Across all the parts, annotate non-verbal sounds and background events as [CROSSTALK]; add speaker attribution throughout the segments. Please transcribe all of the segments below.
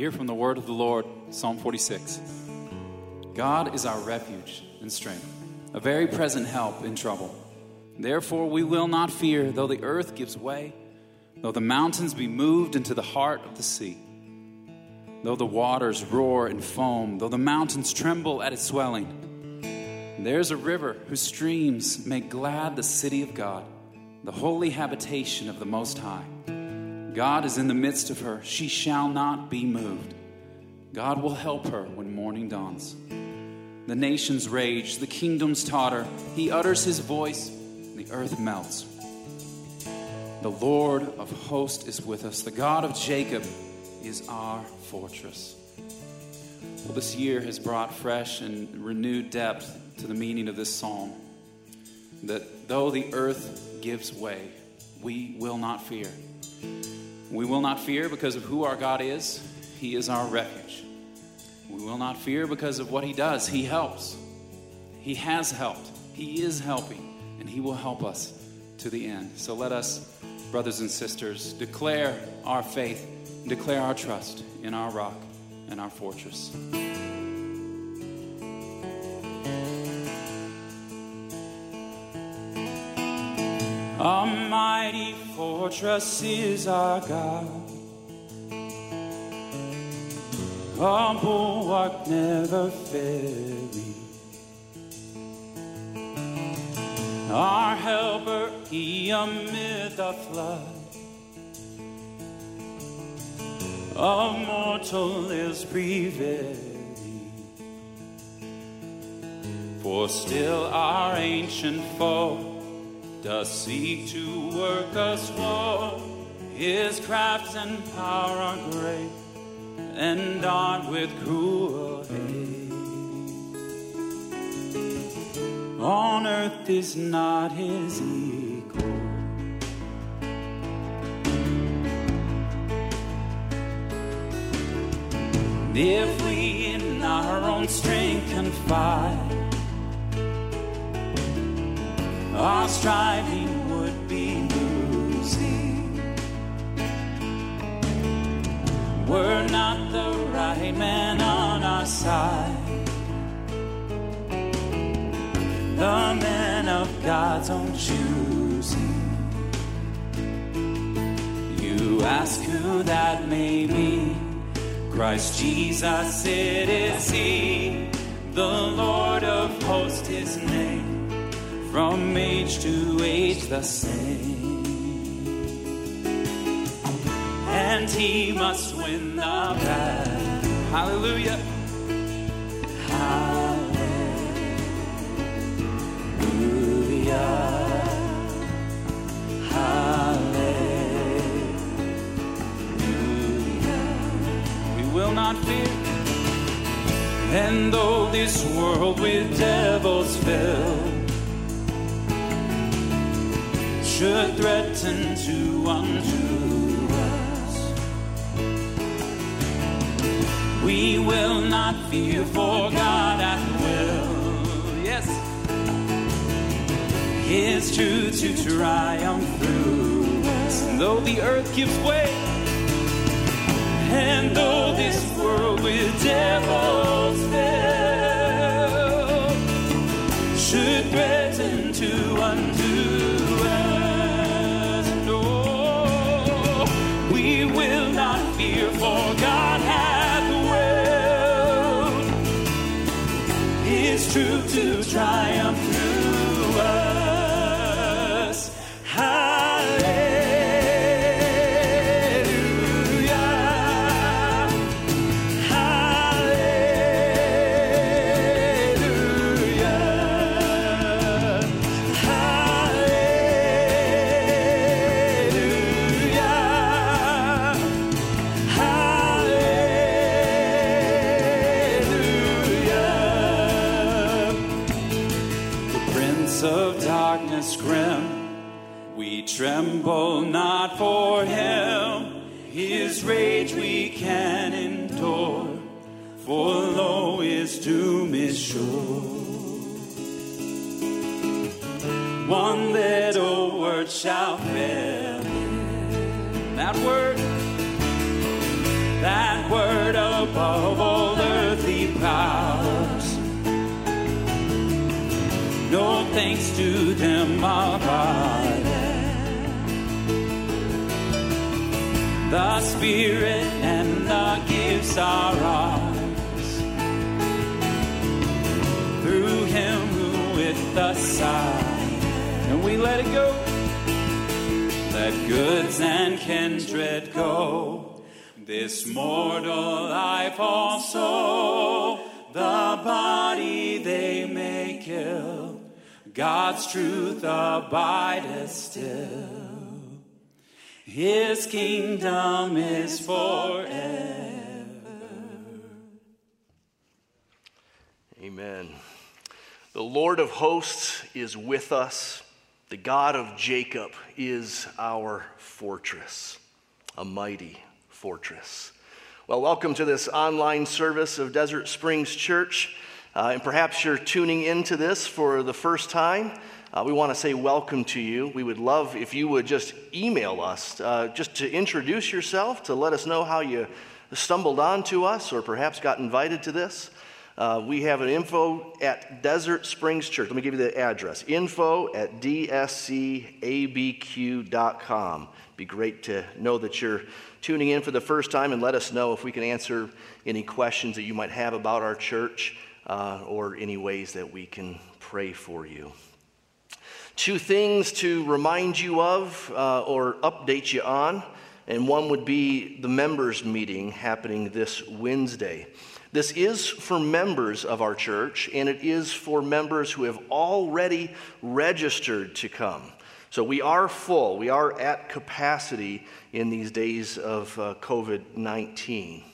Speaker 1: Hear from the word of the Lord, Psalm 46. God is our refuge and strength, a very present help in trouble. Therefore, we will not fear, though the earth gives way, though the mountains be moved into the heart of the sea, though the waters roar and foam, though the mountains tremble at its swelling. There's a river whose streams make glad the city of God, the holy habitation of the Most High. God is in the midst of her. She shall not be moved. God will help her when morning dawns. The nations rage, the kingdoms totter. He utters his voice, and the earth melts. The Lord of hosts is with us. The God of Jacob is our fortress. Well, this year has brought fresh and renewed depth to the meaning of this psalm. That though the earth gives way, we will not fear. We will not fear because of who our God is. He is our refuge. We will not fear because of what He does. He helps. He has helped. He is helping, and He will help us to the end. So let us, brothers and sisters, declare our faith, declare our trust in our rock and our fortress. A mighty fortress is our God. A bulwark never failing. Our helper, he amid the flood. A mortal is prevailing. For still our ancient foe does seek to work us woe. His crafts and power are great and armed with cruel hate. On earth is not his equal. If we in our own strength can our striving would be losing. We're not the right man on our side. The man of God's own choosing. You ask who that may be. Christ Jesus, it is He, the Lord of hosts, His name from age to age the same. And he must win the battle. Hallelujah. Hallelujah. Hallelujah. We will not fear. And though this world with devils fill should threaten to undo us. We will not fear, for God at will, yes, His truth to triumph through us. And though the earth gives way, and though this world with devils fill should threaten to undo truth His rage we can endure, for lo, his doom is sure. One little word shall fail. That word, that word above all earthly powers. No thanks to them abide. The Spirit and the gifts are ours. Through Him who with us side, and we let it go. Let goods and kindred go. This mortal life also, the body they may kill. God's truth abideth still. His kingdom is forever.
Speaker 2: Amen. The Lord of hosts is with us. The God of Jacob is our fortress, a mighty fortress. Well, welcome to this online service of Desert Springs Church. Uh, and perhaps you're tuning into this for the first time. Uh, we want to say welcome to you. We would love if you would just email us, uh, just to introduce yourself, to let us know how you stumbled onto us or perhaps got invited to this. Uh, we have an info at Desert Springs Church. Let me give you the address info at dscabq.com. Be great to know that you're tuning in for the first time and let us know if we can answer any questions that you might have about our church uh, or any ways that we can pray for you. Two things to remind you of uh, or update you on, and one would be the members' meeting happening this Wednesday. This is for members of our church, and it is for members who have already registered to come. So we are full, we are at capacity in these days of uh, COVID 19.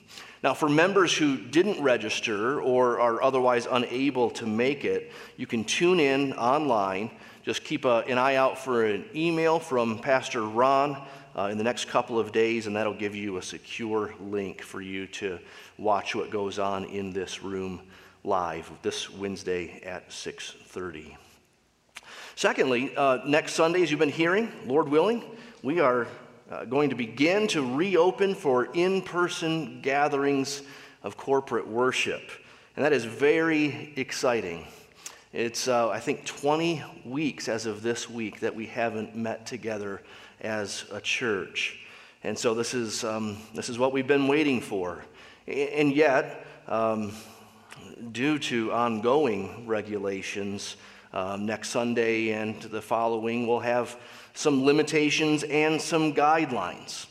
Speaker 2: Now, for members who didn't register or are otherwise unable to make it, you can tune in online just keep a, an eye out for an email from Pastor Ron uh, in the next couple of days, and that'll give you a secure link for you to watch what goes on in this room live this Wednesday at 6:30. Secondly, uh, next Sunday, as you've been hearing, Lord willing, we are uh, going to begin to reopen for in-person gatherings of corporate worship, and that is very exciting. It's, uh, I think, 20 weeks as of this week that we haven't met together as a church. And so this is, um, this is what we've been waiting for. And yet, um, due to ongoing regulations, um, next Sunday and the following, we'll have some limitations and some guidelines.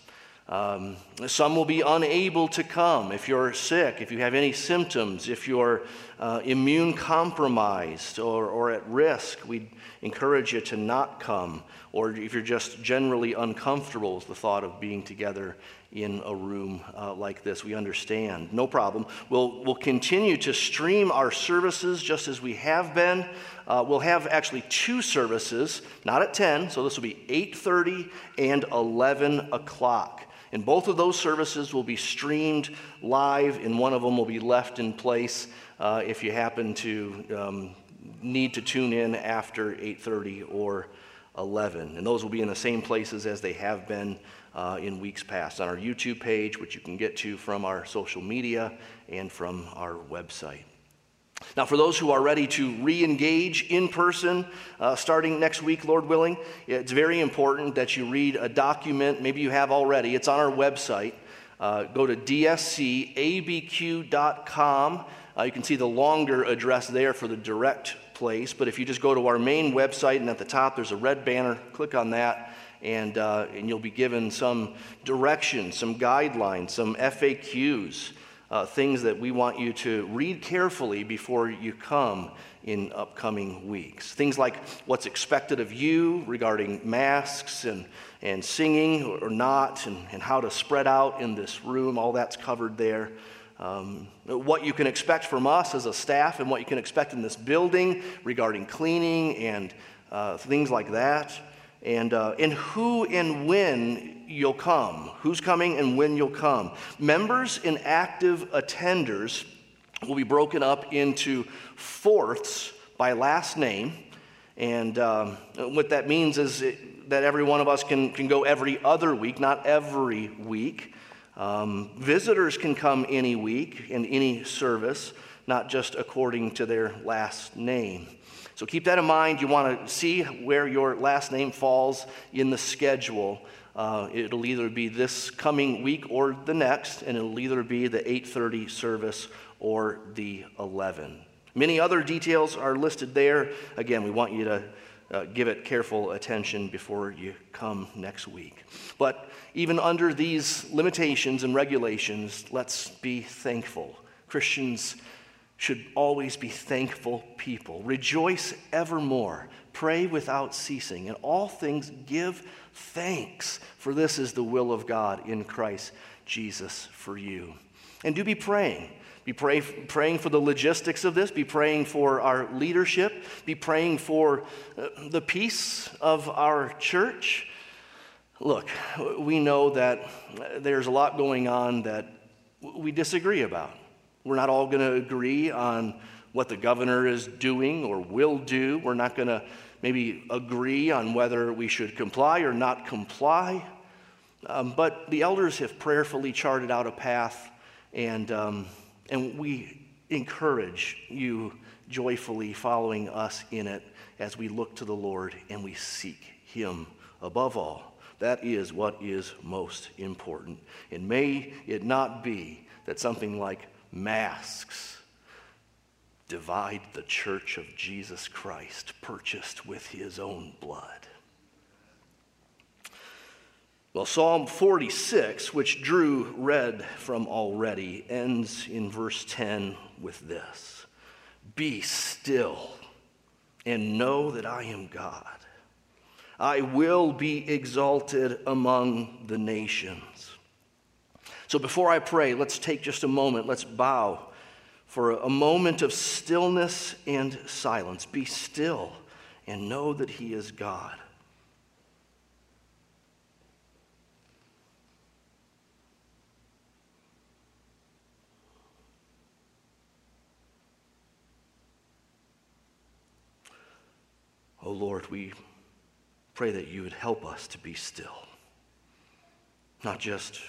Speaker 2: Um, some will be unable to come if you're sick, if you have any symptoms, if you're uh, immune compromised or, or at risk. We encourage you to not come, or if you're just generally uncomfortable with the thought of being together in a room uh, like this, we understand. No problem. We'll, we'll continue to stream our services just as we have been. Uh, we'll have actually two services, not at 10, so this will be 8:30 and 11 o'clock. And both of those services will be streamed live, and one of them will be left in place uh, if you happen to um, need to tune in after 8:30 or 11. And those will be in the same places as they have been uh, in weeks past on our YouTube page, which you can get to from our social media and from our website. Now, for those who are ready to re engage in person uh, starting next week, Lord willing, it's very important that you read a document. Maybe you have already, it's on our website. Uh, go to dscabq.com. Uh, you can see the longer address there for the direct place. But if you just go to our main website and at the top there's a red banner, click on that. And, uh, and you'll be given some directions, some guidelines, some FAQs uh, things that we want you to read carefully before you come in upcoming weeks. Things like what's expected of you regarding masks and, and singing or not, and, and how to spread out in this room, all that's covered there. Um, what you can expect from us as a staff and what you can expect in this building regarding cleaning and uh, things like that. And, uh, and who and when you'll come, who's coming and when you'll come. Members and active attenders will be broken up into fourths by last name. And um, what that means is it, that every one of us can, can go every other week, not every week. Um, visitors can come any week in any service, not just according to their last name. So keep that in mind. You want to see where your last name falls in the schedule. Uh, it'll either be this coming week or the next, and it'll either be the 8:30 service or the 11. Many other details are listed there. Again, we want you to uh, give it careful attention before you come next week. But even under these limitations and regulations, let's be thankful. Christians should always be thankful people. Rejoice evermore. Pray without ceasing. In all things, give thanks, for this is the will of God in Christ Jesus for you. And do be praying. Be pray, praying for the logistics of this. Be praying for our leadership. Be praying for uh, the peace of our church. Look, we know that there's a lot going on that we disagree about. We're not all going to agree on what the governor is doing or will do. We're not going to maybe agree on whether we should comply or not comply. Um, but the elders have prayerfully charted out a path, and um, and we encourage you joyfully following us in it as we look to the Lord and we seek Him above all. That is what is most important. And may it not be that something like masks divide the church of Jesus Christ, purchased with His own blood. Well, Psalm 46, which Drew read from already, ends in verse 10 with this Be still and know that I am God. I will be exalted among the nations. So before I pray, let's take just a moment. Let's bow for a moment of stillness and silence. Be still and know that He is God. Oh Lord, we pray that you would help us to be still, not just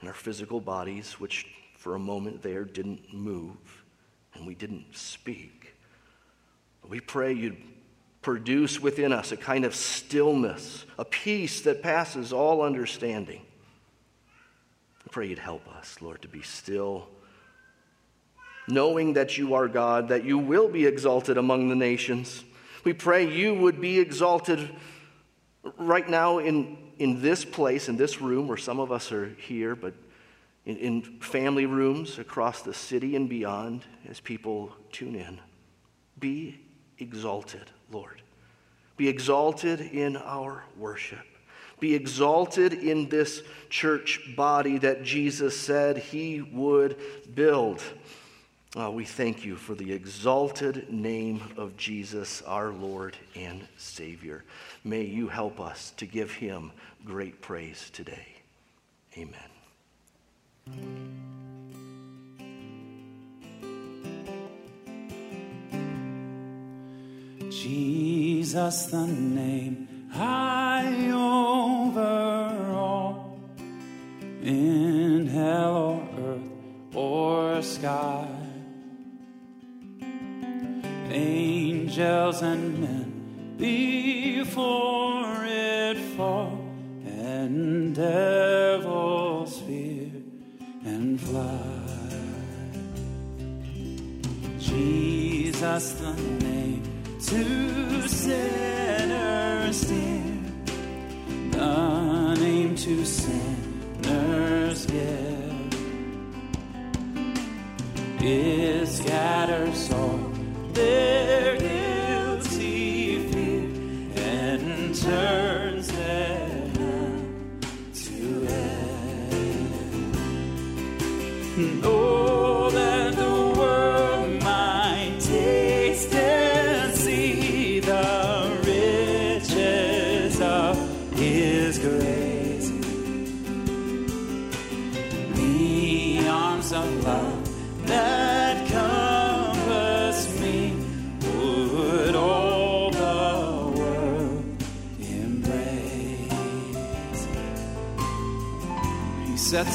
Speaker 2: in our physical bodies, which for a moment there didn't move and we didn't speak. We pray you'd produce within us a kind of stillness, a peace that passes all understanding. I pray you'd help us, Lord, to be still, knowing that you are God, that you will be exalted among the nations we pray you would be exalted right now in, in this place, in this room where some of us are here, but in, in family rooms across the city and beyond as people tune in. Be exalted, Lord. Be exalted in our worship. Be exalted in this church body that Jesus said he would build. Oh, we thank you for the exalted name of Jesus, our Lord and Savior. May you help us to give him great praise today. Amen.
Speaker 1: Jesus, the name high over all, in hell or earth or sky. Angels and men before it fall, and devils fear and fly. Jesus, the name to sinners dear, the name to sinners give, it scatters all their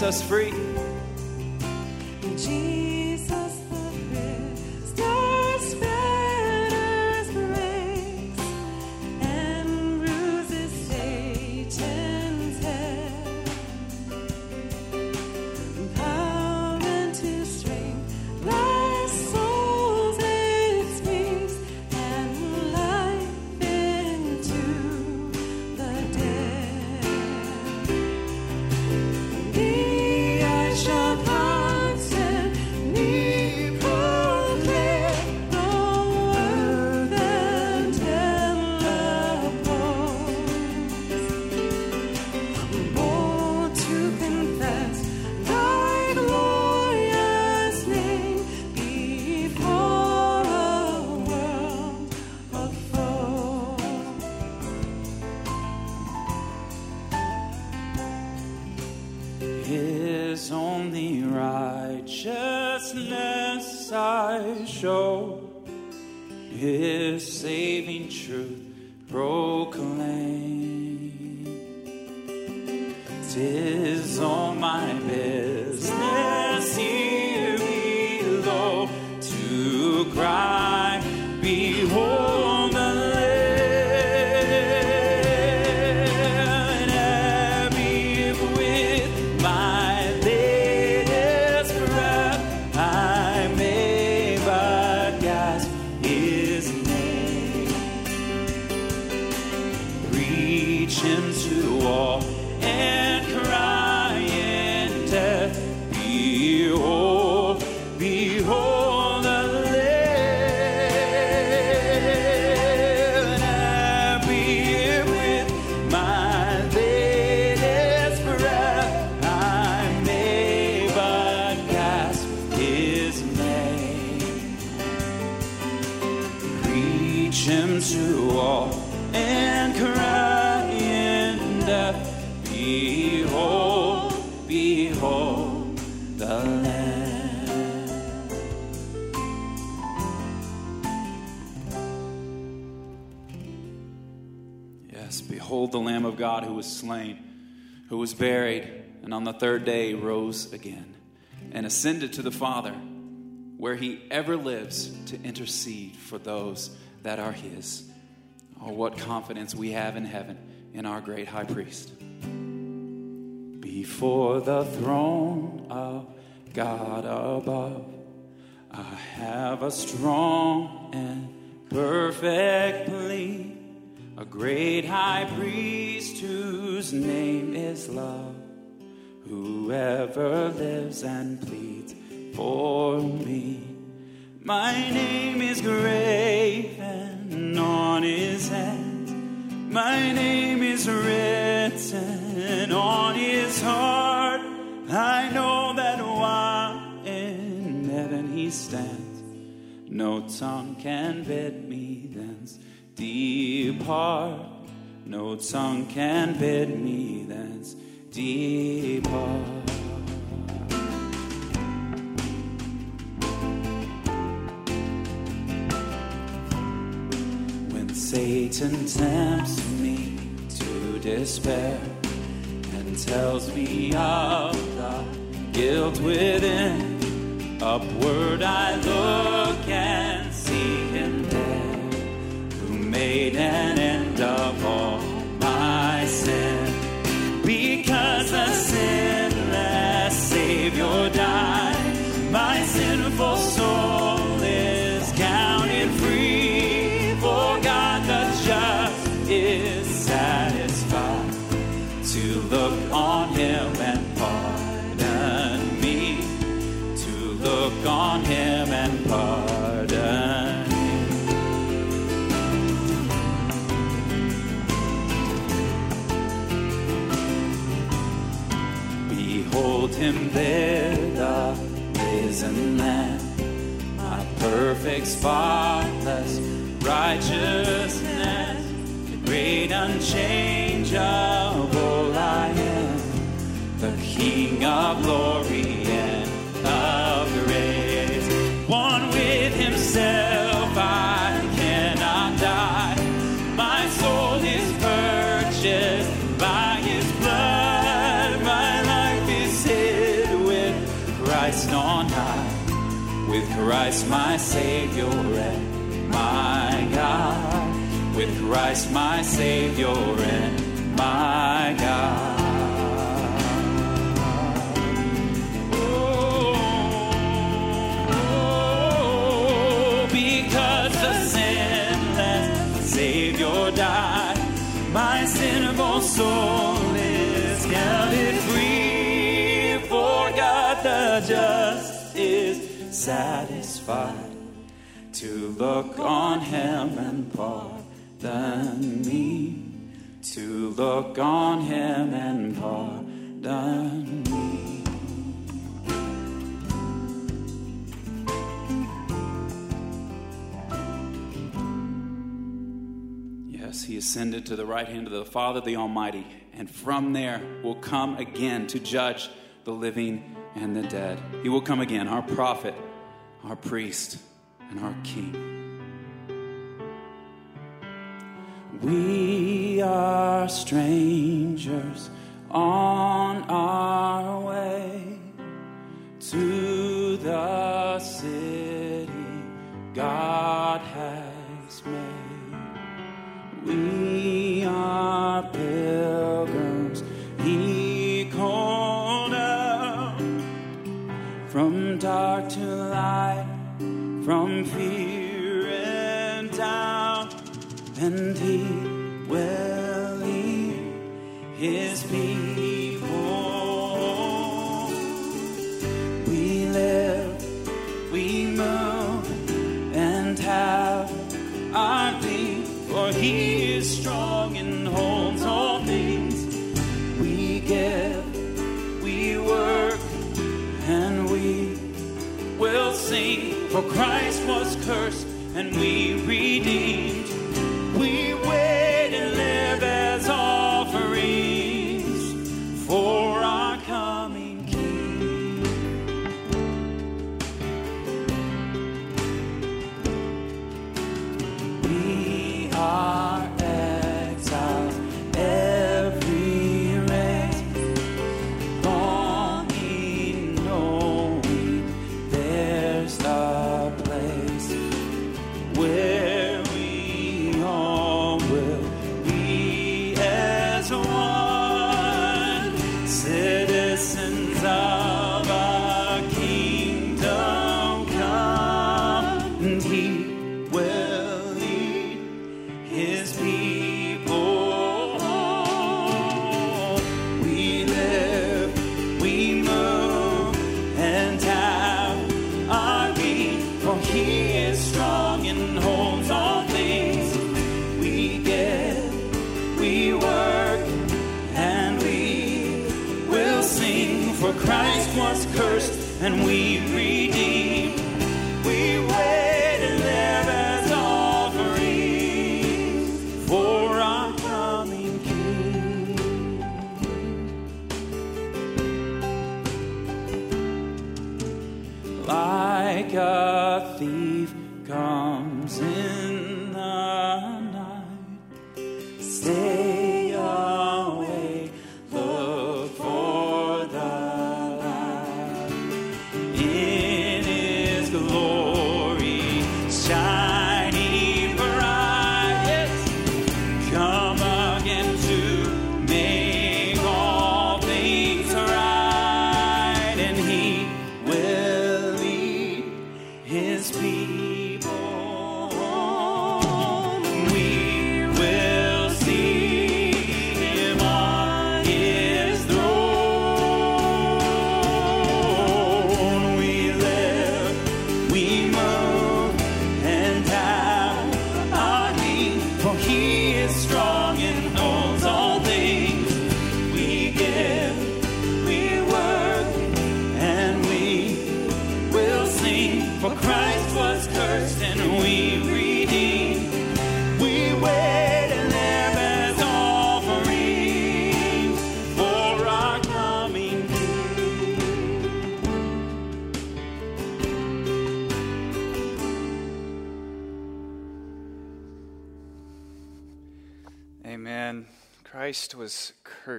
Speaker 1: us free. Was slain, who was buried, and on the third day rose again, and ascended to the Father, where he ever lives to intercede for those that are his. Oh, what confidence we have in heaven in our great high priest. Before the throne of God above, I have a strong and perfect plea, a great high priest whose name is love, whoever lives and pleads for me. My name is graven on his hand. My name is written on his heart. I know that while in heaven he stands, no tongue can bid me thence depart. No tongue can bid me thence depart. When Satan tempts me to despair and tells me of the guilt within, upward I look and made an end of all my sin. Because the sinless Savior died, there, the risen Lamb, my perfect, spotless righteousness, the great, unchangeable. I am, the King of glory my Savior and my God, with Christ my Savior and my God. Oh, because the sinless Savior died, my sinful soul is counted free. For God the just is satisfied to look on him and pardon me. To look on him and pardon me. Yes, he ascended to the right hand of the Father, the Almighty, and from there will come again to judge the living and the dead. He will come again, our prophet, our priest, and our king. We are strangers on our way to the city God has made. We are pilgrims, from dark to light, from fear and doubt, and He will lead His people. Christ was cursed, and we redeemed.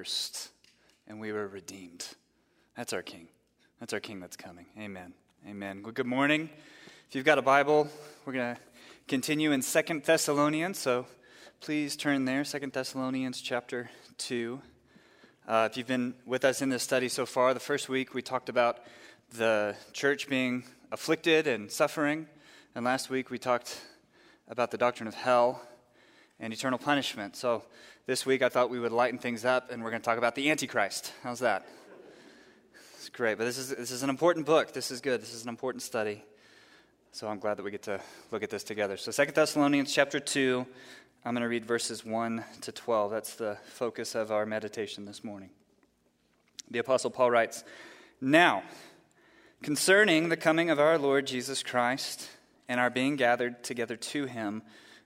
Speaker 1: Cursed and we were redeemed. That's our King. That's our King that's coming. Amen.
Speaker 3: Amen. Well, good morning. If you've got a Bible, we're going to continue in Second Thessalonians, so please turn there, Second Thessalonians chapter 2. Uh, if you've been with us in this study so far, the first week we talked about the church being afflicted and suffering, and last week we talked about the doctrine of hell and eternal punishment. So this week I thought we would lighten things up, and we're going to talk about the Antichrist. How's that? It's great, but this is, this is an important book. This is good. This is an important study. So I'm glad that we get to look at this together. So Second Thessalonians chapter 2, I'm going to read verses 1 to 12. That's the focus of our meditation this morning. The Apostle Paul writes Now, concerning the coming of our Lord Jesus Christ and our being gathered together to him,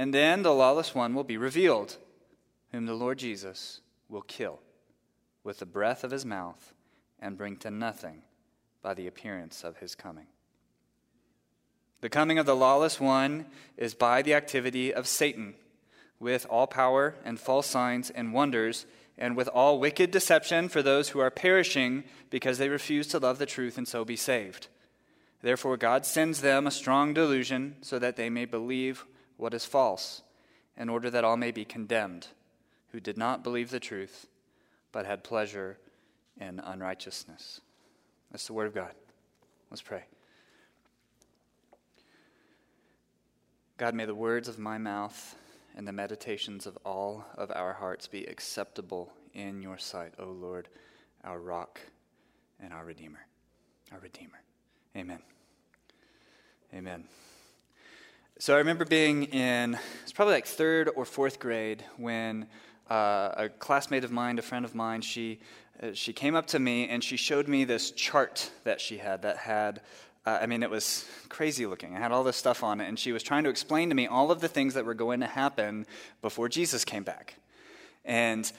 Speaker 3: And then the lawless one will be revealed, whom the Lord Jesus will kill with the breath of his mouth and bring to nothing by the appearance of his coming. The coming of the lawless one is by the activity of Satan, with all power and false signs and wonders, and with all wicked deception for those who are perishing because they refuse to love the truth and so be saved. Therefore, God sends them a strong delusion so that they may believe what is false, in order that all may be condemned, who did not believe the truth, but had pleasure in unrighteousness. That's the word of God. Let's pray. God, may the words of my mouth and the meditations of all of our hearts be acceptable in your sight, O Lord, our rock and our Redeemer. Our Redeemer. Amen. Amen. So I remember being in, it's probably like third or fourth grade when uh, a classmate of mine, a friend of mine, she, uh, she came up to me and she showed me this chart that she had that had, uh, I mean, it was crazy looking. It had all this stuff on it, and she was trying to explain to me all of the things that were going to happen before Jesus came back. And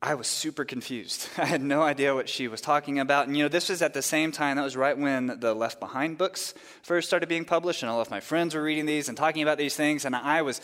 Speaker 3: I was super confused. [LAUGHS] I had no idea what she was talking about. And you know, this was at the same time, that was right when the Left Behind books first started being published, and all of my friends were reading these and talking about these things, and I was.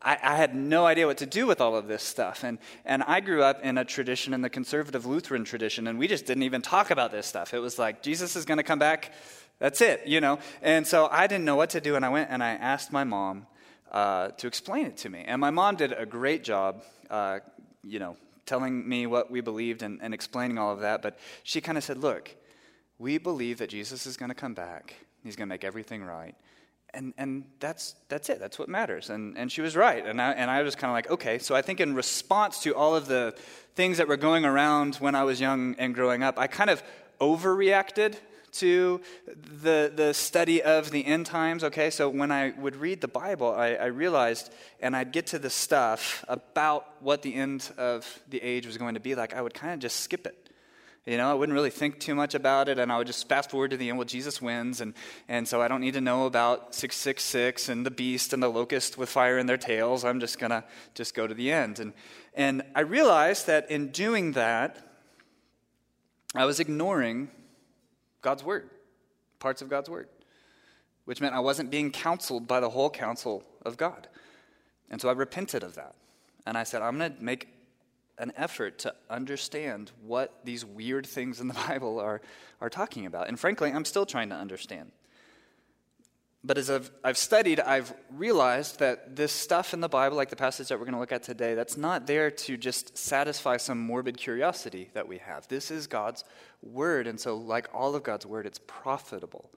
Speaker 3: I, I had no idea what to do with all of this stuff. And, and I grew up in a tradition, in the conservative Lutheran tradition, and we just didn't even talk about this stuff. It was like, Jesus is going to come back. That's it, you know? And so I didn't know what to do, and I went and I asked my mom uh, to explain it to me. And my mom did a great job, uh, you know, telling me what we believed and, and explaining all of that. But she kind of said, Look, we believe that Jesus is going to come back, he's going to make everything right. And, and that's, that's it. That's what matters. And, and she was right. And I, and I was kind of like, okay. So I think in response to all of the things that were going around when I was young and growing up, I kind of overreacted to the, the study of the end times. Okay, so when I would read the Bible, I, I realized, and I'd get to the stuff about what the end of the age was going to be like, I would kind of just skip it. You know, I wouldn't really think too much about it, and I would just fast forward to the end. Well, Jesus wins, and, and so I don't need to know about 666 and the beast and the locust with fire in their tails. I'm just going to just go to the end. And, and I realized that in doing that, I was ignoring God's Word, parts of God's Word, which meant I wasn't being counseled by the whole counsel of God. And so I repented of that. And I said, I'm going to make an effort to understand what these weird things in the [LAUGHS] Bible are, are talking about. And frankly, I'm still trying to understand. But as I've, I've studied, I've realized that this stuff in the Bible, like the passage that we're going to look at today, that's not there to just satisfy some morbid curiosity that we have. This is God's Word. And so, like all of God's Word, it's profitable.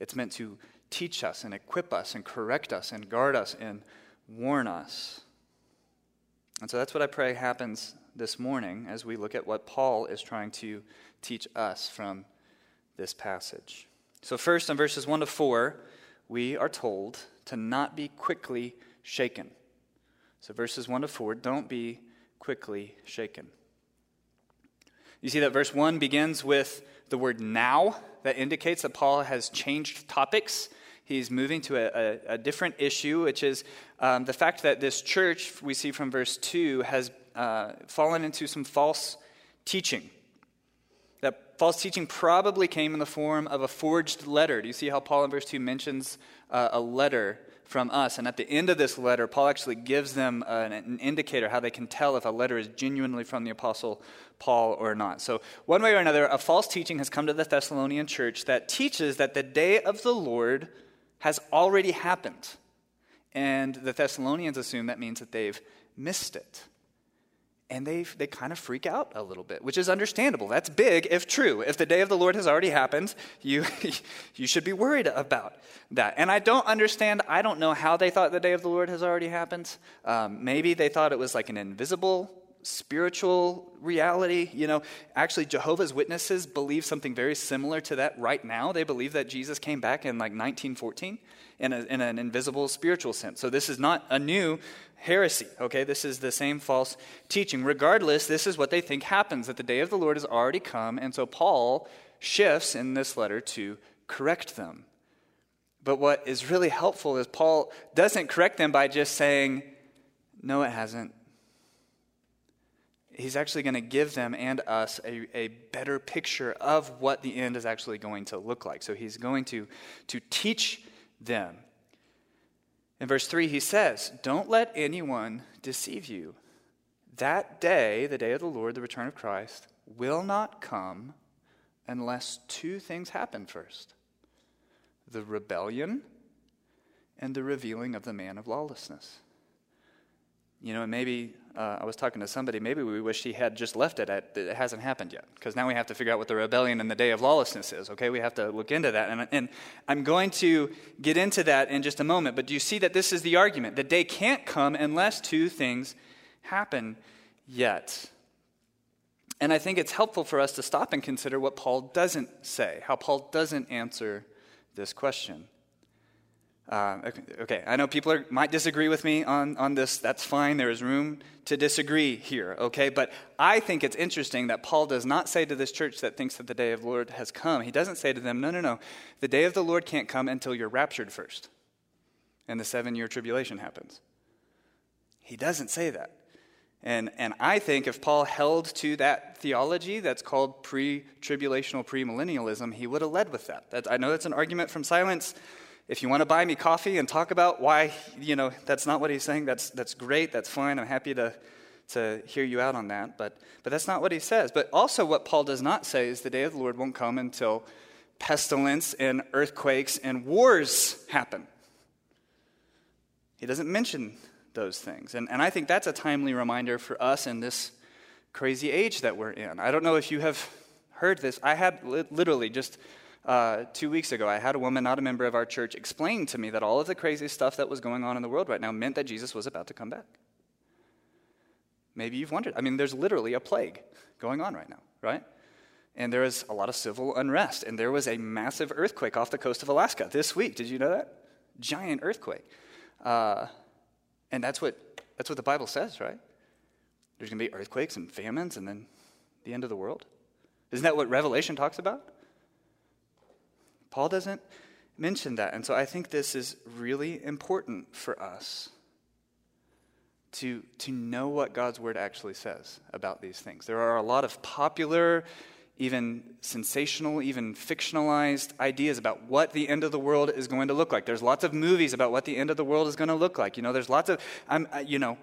Speaker 3: It's meant to teach us and equip us and correct us and guard us and warn us. And so that's what I pray happens this morning as we look at what Paul is trying to teach us from this passage. So, first, in verses 1 to 4, we are told to not be quickly shaken. So, verses 1 to 4, don't be quickly shaken. You see that verse 1 begins with the word now, that indicates that Paul has changed topics. He's moving to a, a, a different issue, which is um, the fact that this church, we see from verse 2, has uh, fallen into some false teaching. That false teaching probably came in the form of a forged letter. Do you see how Paul in verse 2 mentions uh, a letter from us? And at the end of this letter, Paul actually gives them an, an indicator how they can tell if a letter is genuinely from the Apostle Paul or not. So, one way or another, a false teaching has come to the Thessalonian church that teaches that the day of the Lord has already happened. And the Thessalonians assume that means that they've missed it and they they kind of freak out a little bit, which is understandable. That's big if true. If the day of the Lord has already happened, you [LAUGHS] you should be worried about that. And I don't understand. I don't know how they thought the day of the Lord has already happened. Um, maybe they thought it was like an invisible spiritual reality. You know, actually, Jehovah's Witnesses believe something very similar to that right now. They believe that Jesus came back in like 1914 in, a, in an invisible spiritual sense. So this is not a new heresy, okay? This is the same false teaching. Regardless, this is what they think happens that the day of the Lord has already come. And so Paul shifts in this letter to correct them. But what is really helpful is Paul doesn't correct them by just saying, no, it hasn't he's actually going to give them and us a, a better picture of what the end is actually going to look like. So he's going to, to teach them. In verse 3, he says, Don't let anyone deceive you. That day, the day of the Lord, the return of Christ, will not come unless two things happen first the rebellion and the revealing of the man of lawlessness. You know, and maybe uh, I was talking to somebody, maybe we wish he had just left it at it hasn't happened yet. Because now we have to figure out what the rebellion and the day of lawlessness is, okay? We have to look into that. And, and I'm going to get into that in just a moment. But do you see that this is the argument? The day can't come unless two things happen yet. And I think it's helpful for us to stop and consider what Paul doesn't say, how Paul doesn't answer this question. Uh, okay, I know people are, might disagree with me on, on this. That's fine. There is room to disagree here, okay? But I think it's interesting that Paul does not say to this church that thinks that the day of the Lord has come, he doesn't say to them, no, no, no. The day of the Lord can't come until you're raptured first and the seven year tribulation happens. He doesn't say that. And, and I think if Paul held to that theology that's called pre tribulational premillennialism, he would have led with that. that. I know that's an argument from silence. If you want to buy me coffee and talk about why, you know, that's not what he's saying, that's, that's great, that's fine. I'm happy to, to hear you out on that. But, but that's not what he says. But also, what Paul does not say is the day of the Lord won't come until pestilence and earthquakes and wars happen. He doesn't mention those things. And, and I think that's a timely reminder for us in this crazy age that we're in. I don't know if you have heard this. I had li- literally just uh, two weeks ago, I had a woman, not a member of our church, explain to me that all of the crazy stuff that was going on in the world right now meant that Jesus was about to come back. Maybe you've wondered. I mean, there's literally a plague going on right now, right? And there is a lot of civil unrest. And there was a massive earthquake off the coast of Alaska this week. Did you know that? Giant earthquake. Uh, and that's what, that's what the Bible says, right? There's going to be earthquakes and famines and then the end of the world. Isn't that what Revelation talks about? Paul doesn't mention that. And so I think this is really important for us to, to know what God's word actually says about these things. There are a lot of popular, even sensational, even fictionalized ideas about what the end of the world is going to look like. There's lots of movies about what the end of the world is going to look like. You know, there's lots of, I'm, you know,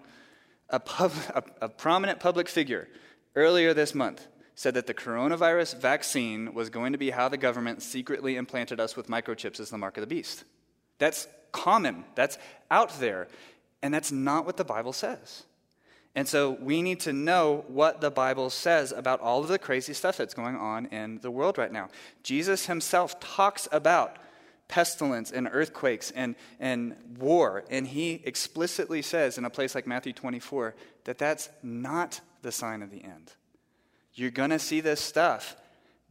Speaker 3: a, pub, [LAUGHS] a, a prominent public figure earlier this month said that the coronavirus vaccine was going to be how the government secretly implanted us with microchips as the mark of the beast. That's common, that's out there, and that's not what the Bible says. And so we need to know what the Bible says about all of the crazy stuff that's going on in the world right now. Jesus himself talks about pestilence and earthquakes and, and war. And he explicitly says in a place like Matthew 24 that that's not the sign of the end. You're going to see this stuff.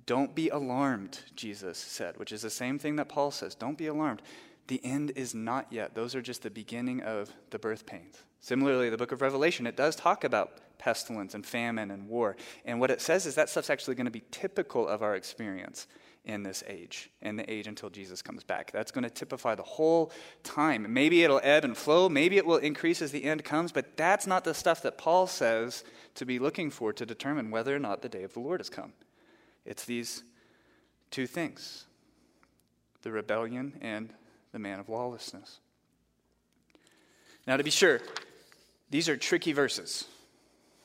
Speaker 3: Don't be alarmed, Jesus said, which is the same thing that Paul says. Don't be alarmed. The end is not yet. Those are just the beginning of the birth pains. Similarly, the book of Revelation, it does talk about pestilence and famine and war. And what it says is that stuff's actually going to be typical of our experience in this age, in the age until Jesus comes back. That's going to typify the whole time. Maybe it'll ebb and flow, maybe it will increase as the end comes, but that's not the stuff that Paul says to be looking for to determine whether or not the day of the Lord has come. It's these two things the rebellion and the man of lawlessness. Now, to be sure, these are tricky verses.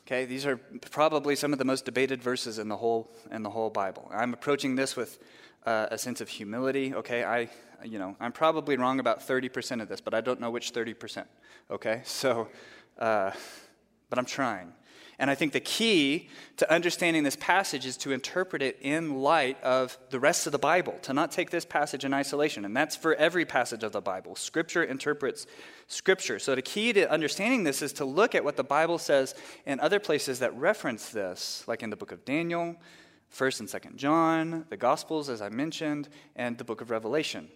Speaker 3: Okay, these are probably some of the most debated verses in the whole in the whole Bible. I'm approaching this with uh, a sense of humility. Okay, I you know I'm probably wrong about 30% of this, but I don't know which 30%. Okay, so uh, but I'm trying. And I think the key to understanding this passage is to interpret it in light of the rest of the Bible, to not take this passage in isolation. And that's for every passage of the Bible. Scripture interprets Scripture. So the key to understanding this is to look at what the Bible says in other places that reference this, like in the book of Daniel, 1st and 2nd John, the Gospels, as I mentioned, and the book of Revelation.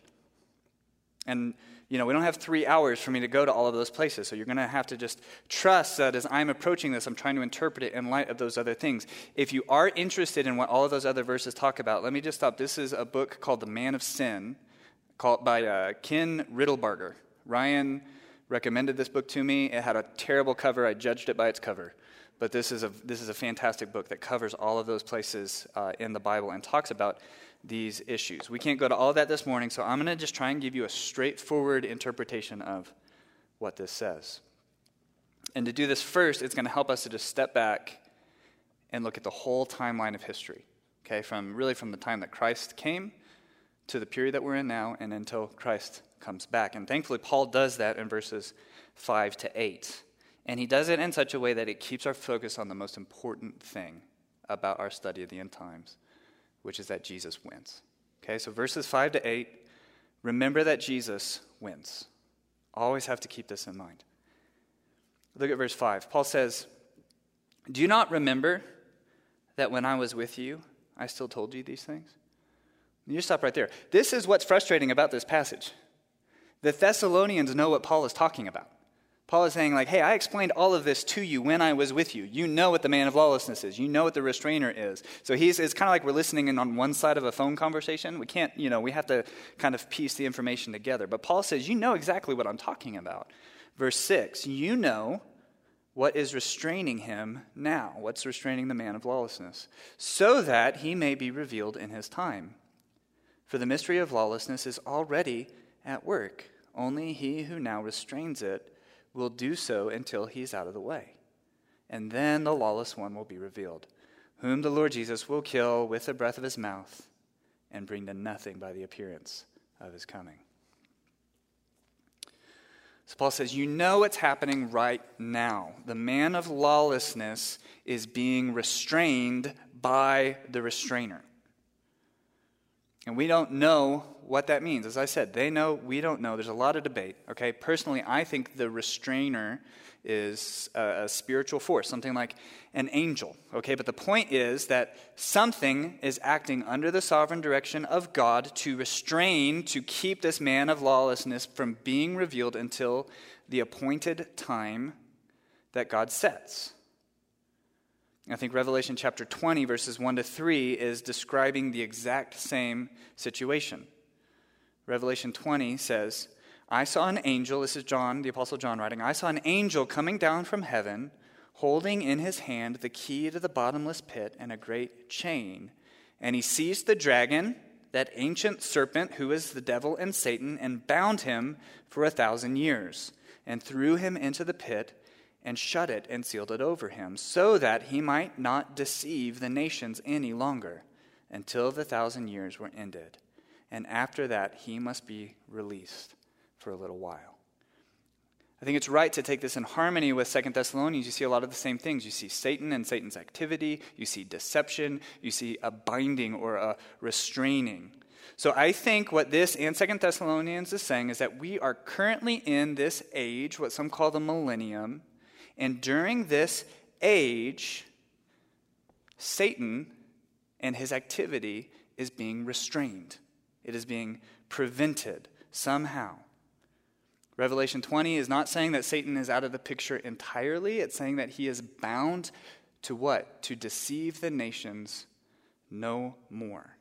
Speaker 3: And you know, we don't have three hours for me to go to all of those places. So you're going to have to just trust that as I'm approaching this, I'm trying to interpret it in light of those other things. If you are interested in what all of those other verses talk about, let me just stop. This is a book called The Man of Sin, called by uh, Kim Riddlebarger. Ryan recommended this book to me. It had a terrible cover. I judged it by its cover. But this is a, this is a fantastic book that covers all of those places uh, in the Bible and talks about these issues. We can't go to all that this morning, so I'm going to just try and give you a straightforward interpretation of what this says. And to do this first, it's going to help us to just step back and look at the whole timeline of history. Okay, from really from the time that Christ came to the period that we're in now and until Christ comes back. And thankfully, Paul does that in verses 5 to 8. And he does it in such a way that it keeps our focus on the most important thing about our study of the end times, which is that Jesus wins. Okay, so verses 5 to 8, remember that Jesus wins. Always have to keep this in mind. Look at verse 5. Paul says, Do you not remember that when I was with you, I still told you these things? You stop right there. This is what's frustrating about this passage. The Thessalonians know what Paul is talking about. Paul is saying, like, hey, I explained all of this to you when I was with you. You know what the man of lawlessness is. You know what the restrainer is. So he's, it's kind of like we're listening in on one side of a phone conversation. We can't, you know, we have to kind of piece the information together. But Paul says, you know exactly what I'm talking about. Verse 6, you know what is restraining him now. What's restraining the man of lawlessness? So that he may be revealed in his time. For the mystery of lawlessness is already at work. Only he who now restrains it will do so until he is out of the way. And then the lawless one will be revealed, whom the Lord Jesus will kill with the breath of his mouth and bring to nothing by the appearance of his coming. So Paul says, You know what's happening right now. The man of lawlessness is being restrained by the restrainer. And we don't know what that means. As I said, they know, we don't know. There's a lot of debate. Okay, personally, I think the restrainer is a, a, spiritual force, something like an angel. Okay, but the point is that something is acting under the sovereign direction of God to restrain, to keep this man of lawlessness from being revealed until the appointed time that God sets. I think Revelation chapter 20, verses 1 to 3, is describing the exact same situation. Revelation 20 says, I saw an angel, this is John, the Apostle John writing, I saw an angel coming down from heaven, holding in his hand the key to the bottomless pit and a great chain. And he seized the dragon, that ancient serpent who is the devil and Satan, and bound him for a thousand years, and threw him into the pit and shut it and sealed it over him, so that he might not deceive the nations any longer until the thousand years were ended. And after that, he must be released for a little while. I think it's right to take this in harmony with Second Thessalonians. You see a lot of the same things. You see Satan and Satan's activity, you see deception, you see a binding or a restraining. So I think what this and Second Thessalonians is saying is that we are currently in this age, what some call the millennium, and during this age, Satan and his activity is being restrained. It is being prevented somehow. Revelation 20 is not saying that Satan is out of the picture entirely. It's saying that he is bound to what? To deceive the nations no more.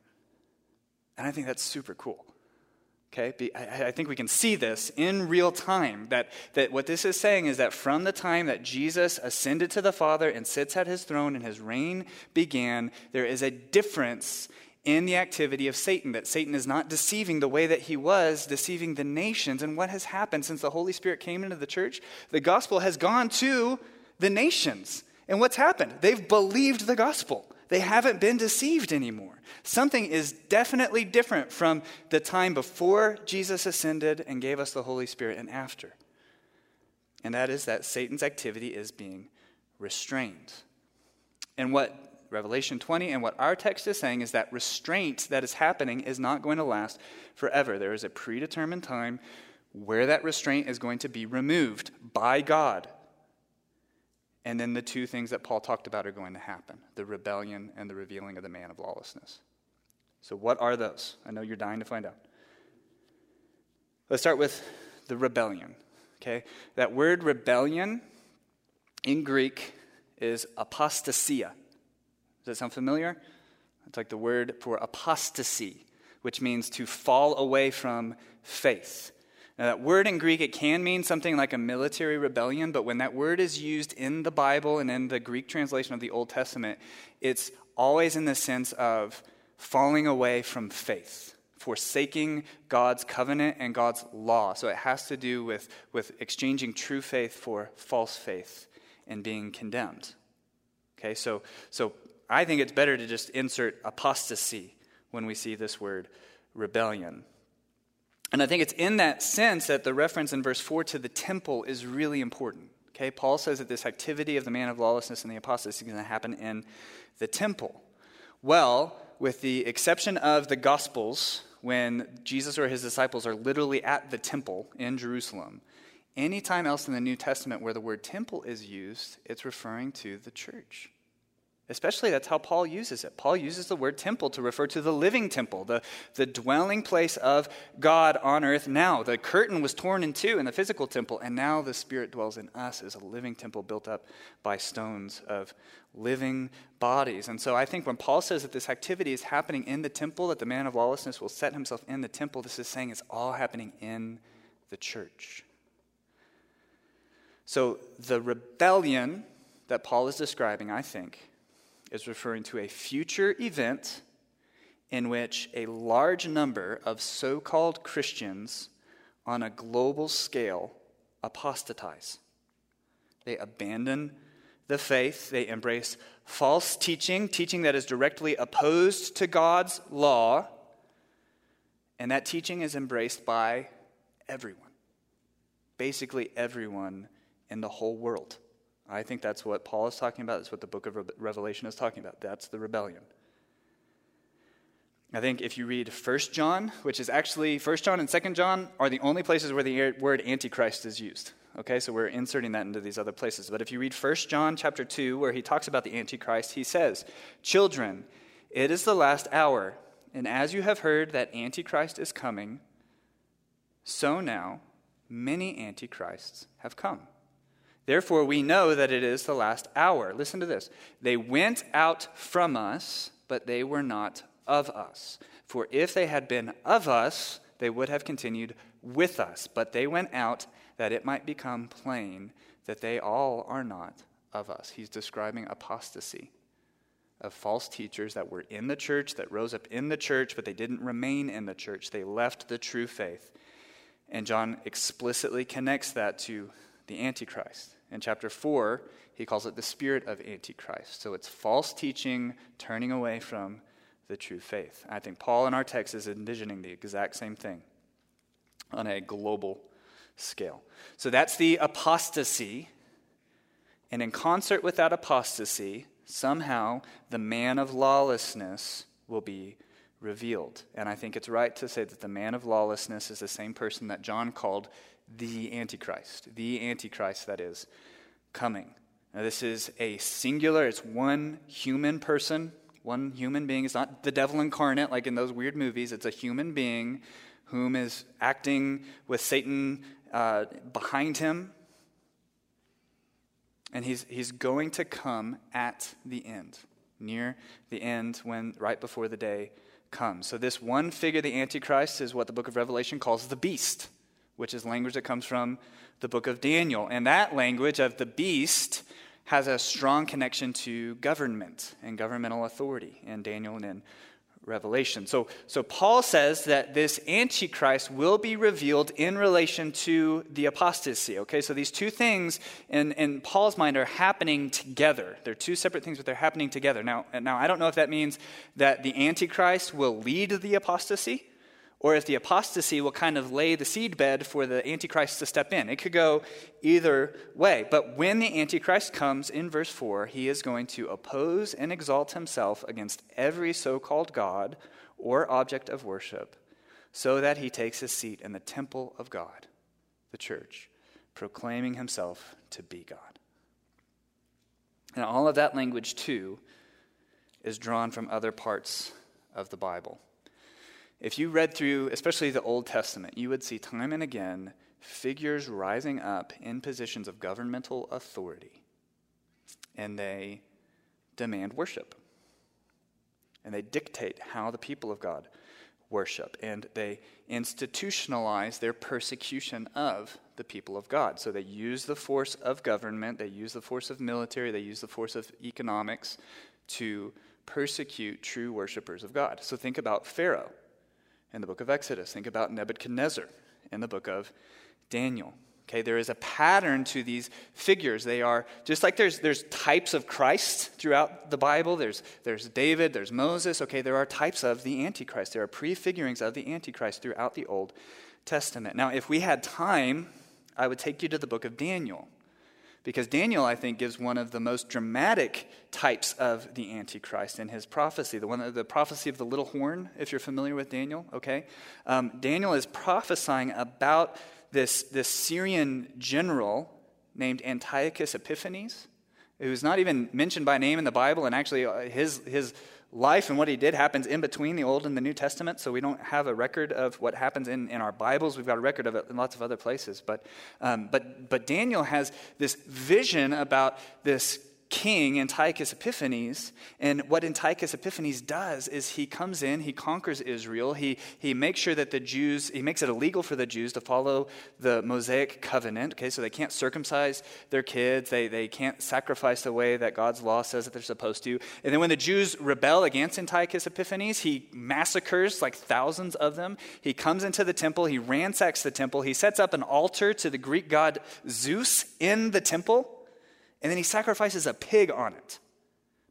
Speaker 3: And I think that's super cool. Okay, I, think we can see this in real time. That, that what this is saying is that from the time that Jesus ascended to the Father and sits at his throne and his reign began, there is a difference in the activity of Satan. That Satan is not deceiving the way that he was deceiving the nations. And what has happened since the Holy Spirit came into the church? The gospel has gone to the nations. And what's happened? They've believed the gospel. They haven't been deceived anymore. Something is definitely different from the time before Jesus ascended and gave us the Holy Spirit and after. And that is that Satan's activity is being restrained. And what Revelation 20 and what our text is saying is that restraint that is happening is not going to last forever. There is a predetermined time where that restraint is going to be removed by God and then the two things that Paul talked about are going to happen the rebellion and the revealing of the man of lawlessness. So, what are those? I know you're dying to find out. Let's start with the rebellion. Okay? That word rebellion in Greek is apostasia. Does that sound familiar? It's like the word for apostasy, which means to fall away from faith. Now, that word in Greek, it can mean something like a military rebellion, but when that word is used in the Bible and in the Greek translation of the Old Testament, it's always in the sense of falling away from faith, forsaking God's covenant and God's law. So it has to do with, with exchanging true faith for false faith and being condemned. Okay, so, so I think it's better to just insert apostasy when we see this word rebellion. And I think it's in that sense that the reference in verse 4 to the temple is really important. Okay, Paul says that this activity of the man of lawlessness and the apostasy is going to happen in the temple. Well, with the exception of the Gospels, when Jesus or his disciples are literally at the temple in Jerusalem, anytime else in the New Testament where the word temple is used, it's referring to the church. Especially, that's how Paul uses it. Paul uses the word temple to refer to the living temple, the, the dwelling place of God on earth now. The curtain was torn in two in the physical temple, and now the Spirit dwells in us as a living temple built up by stones of living bodies. And so I think when Paul says that this activity is happening in the temple, that the man of lawlessness will set himself in the temple, this is saying it's all happening in the church. So the rebellion that Paul is describing, I think, is referring to a future event in which a large number of so called Christians on a global scale apostatize. They abandon the faith, they embrace false teaching, teaching that is directly opposed to God's law, and that teaching is embraced by everyone. Basically, everyone in the whole world. I think that's what Paul is talking about. That's what the book of Revelation is talking about. That's the rebellion. I think if you read 1 John, which is actually 1 John and 2 John are the only places where the word antichrist is used. Okay, so we're inserting that into these other places. But if you read 1 John chapter 2, where he talks about the antichrist, he says, Children, it is the last hour, and as you have heard that antichrist is coming, so now many antichrists have come. Therefore, we know that it is the last hour. Listen to this. They went out from us, but they were not of us. For if they had been of us, they would have continued with us. But they went out that it might become plain that they all are not of us. He's describing apostasy of false teachers that were in the church, that rose up in the church, but they didn't remain in the church. They left the true faith. And John explicitly connects that to the Antichrist. In chapter 4, he calls it the spirit of Antichrist. So it's false teaching, turning away from the true faith. I think Paul in our text is envisioning the exact same thing on a global scale. So that's the apostasy. And in concert with that apostasy, somehow the man of lawlessness will be revealed. And I think it's right to say that the man of lawlessness is the same person that John called the Antichrist, the Antichrist that is coming. Now, this is a singular, it's one human person, one human being. It's not the devil incarnate like in those weird movies. It's a human being whom is acting with Satan uh, behind him. And he's, he's going to come at the end, near the end, when right before the day comes. So, this one figure, the Antichrist, is what the book of Revelation calls the beast, which is language that comes from the book of Daniel. And that language of the beast has a strong connection to government and governmental authority in Daniel and in Revelation. So, so Paul says that this Antichrist will be revealed in relation to the apostasy. Okay, so these two things in, in Paul's mind are happening together. They're two separate things, but they're happening together. Now, now, I don't know if that means that the Antichrist will lead the apostasy or if the apostasy will kind of lay the seedbed for the Antichrist to step in. It could go either way. But when the Antichrist comes in verse 4, he is going to oppose and exalt himself against every so called God or object of worship, so that he takes his seat in the temple of God, the church, proclaiming himself to be God. And all of that language, too, is drawn from other parts of the Bible. If you read through, especially the Old Testament, you would see time and again figures rising up in positions of governmental authority, and they demand worship. And they dictate how the people of God worship, and they institutionalize their persecution of the people of God. So they use the force of government, they use the force of military, they use the force of economics to persecute true worshipers of God. So think about Pharaoh in the book of Exodus. Think about Nebuchadnezzar in the book of Daniel. Okay, there is a pattern to these figures. They are just like there's, there's types of Christ throughout the Bible. There's, there's David, there's Moses. Okay, there are types of the Antichrist. There are prefigurings of the Antichrist throughout the Old Testament. Now, if we had time, I would take you to the book of Daniel. Because Daniel, I think, gives one of the most dramatic types of the Antichrist in his prophecy. The one, the prophecy of the little horn, if you're familiar with Daniel, okay? Um, Daniel is prophesying about this, this Syrian general named Antiochus Epiphanes, who's not even mentioned by name in the Bible, and actually uh, his, his life and what he did happens in between the Old and the New Testament, so we don't have a record of what happens in, in our Bibles. We've got a record of it in lots of other places. But, um, but, but Daniel has this vision about this king, Antiochus Epiphanes. And what Antiochus Epiphanes does is he comes in, he conquers Israel, he, he makes sure that the Jews, he makes it illegal for the Jews to follow the Mosaic covenant, okay, so they can't circumcise their kids, they, they can't sacrifice the way that God's law says that they're supposed to. And then when the Jews rebel against Antiochus Epiphanes, he massacres like thousands of them. He comes into the temple, he ransacks the temple, he sets up an altar to the Greek god Zeus in the temple. And then he sacrifices a pig on it,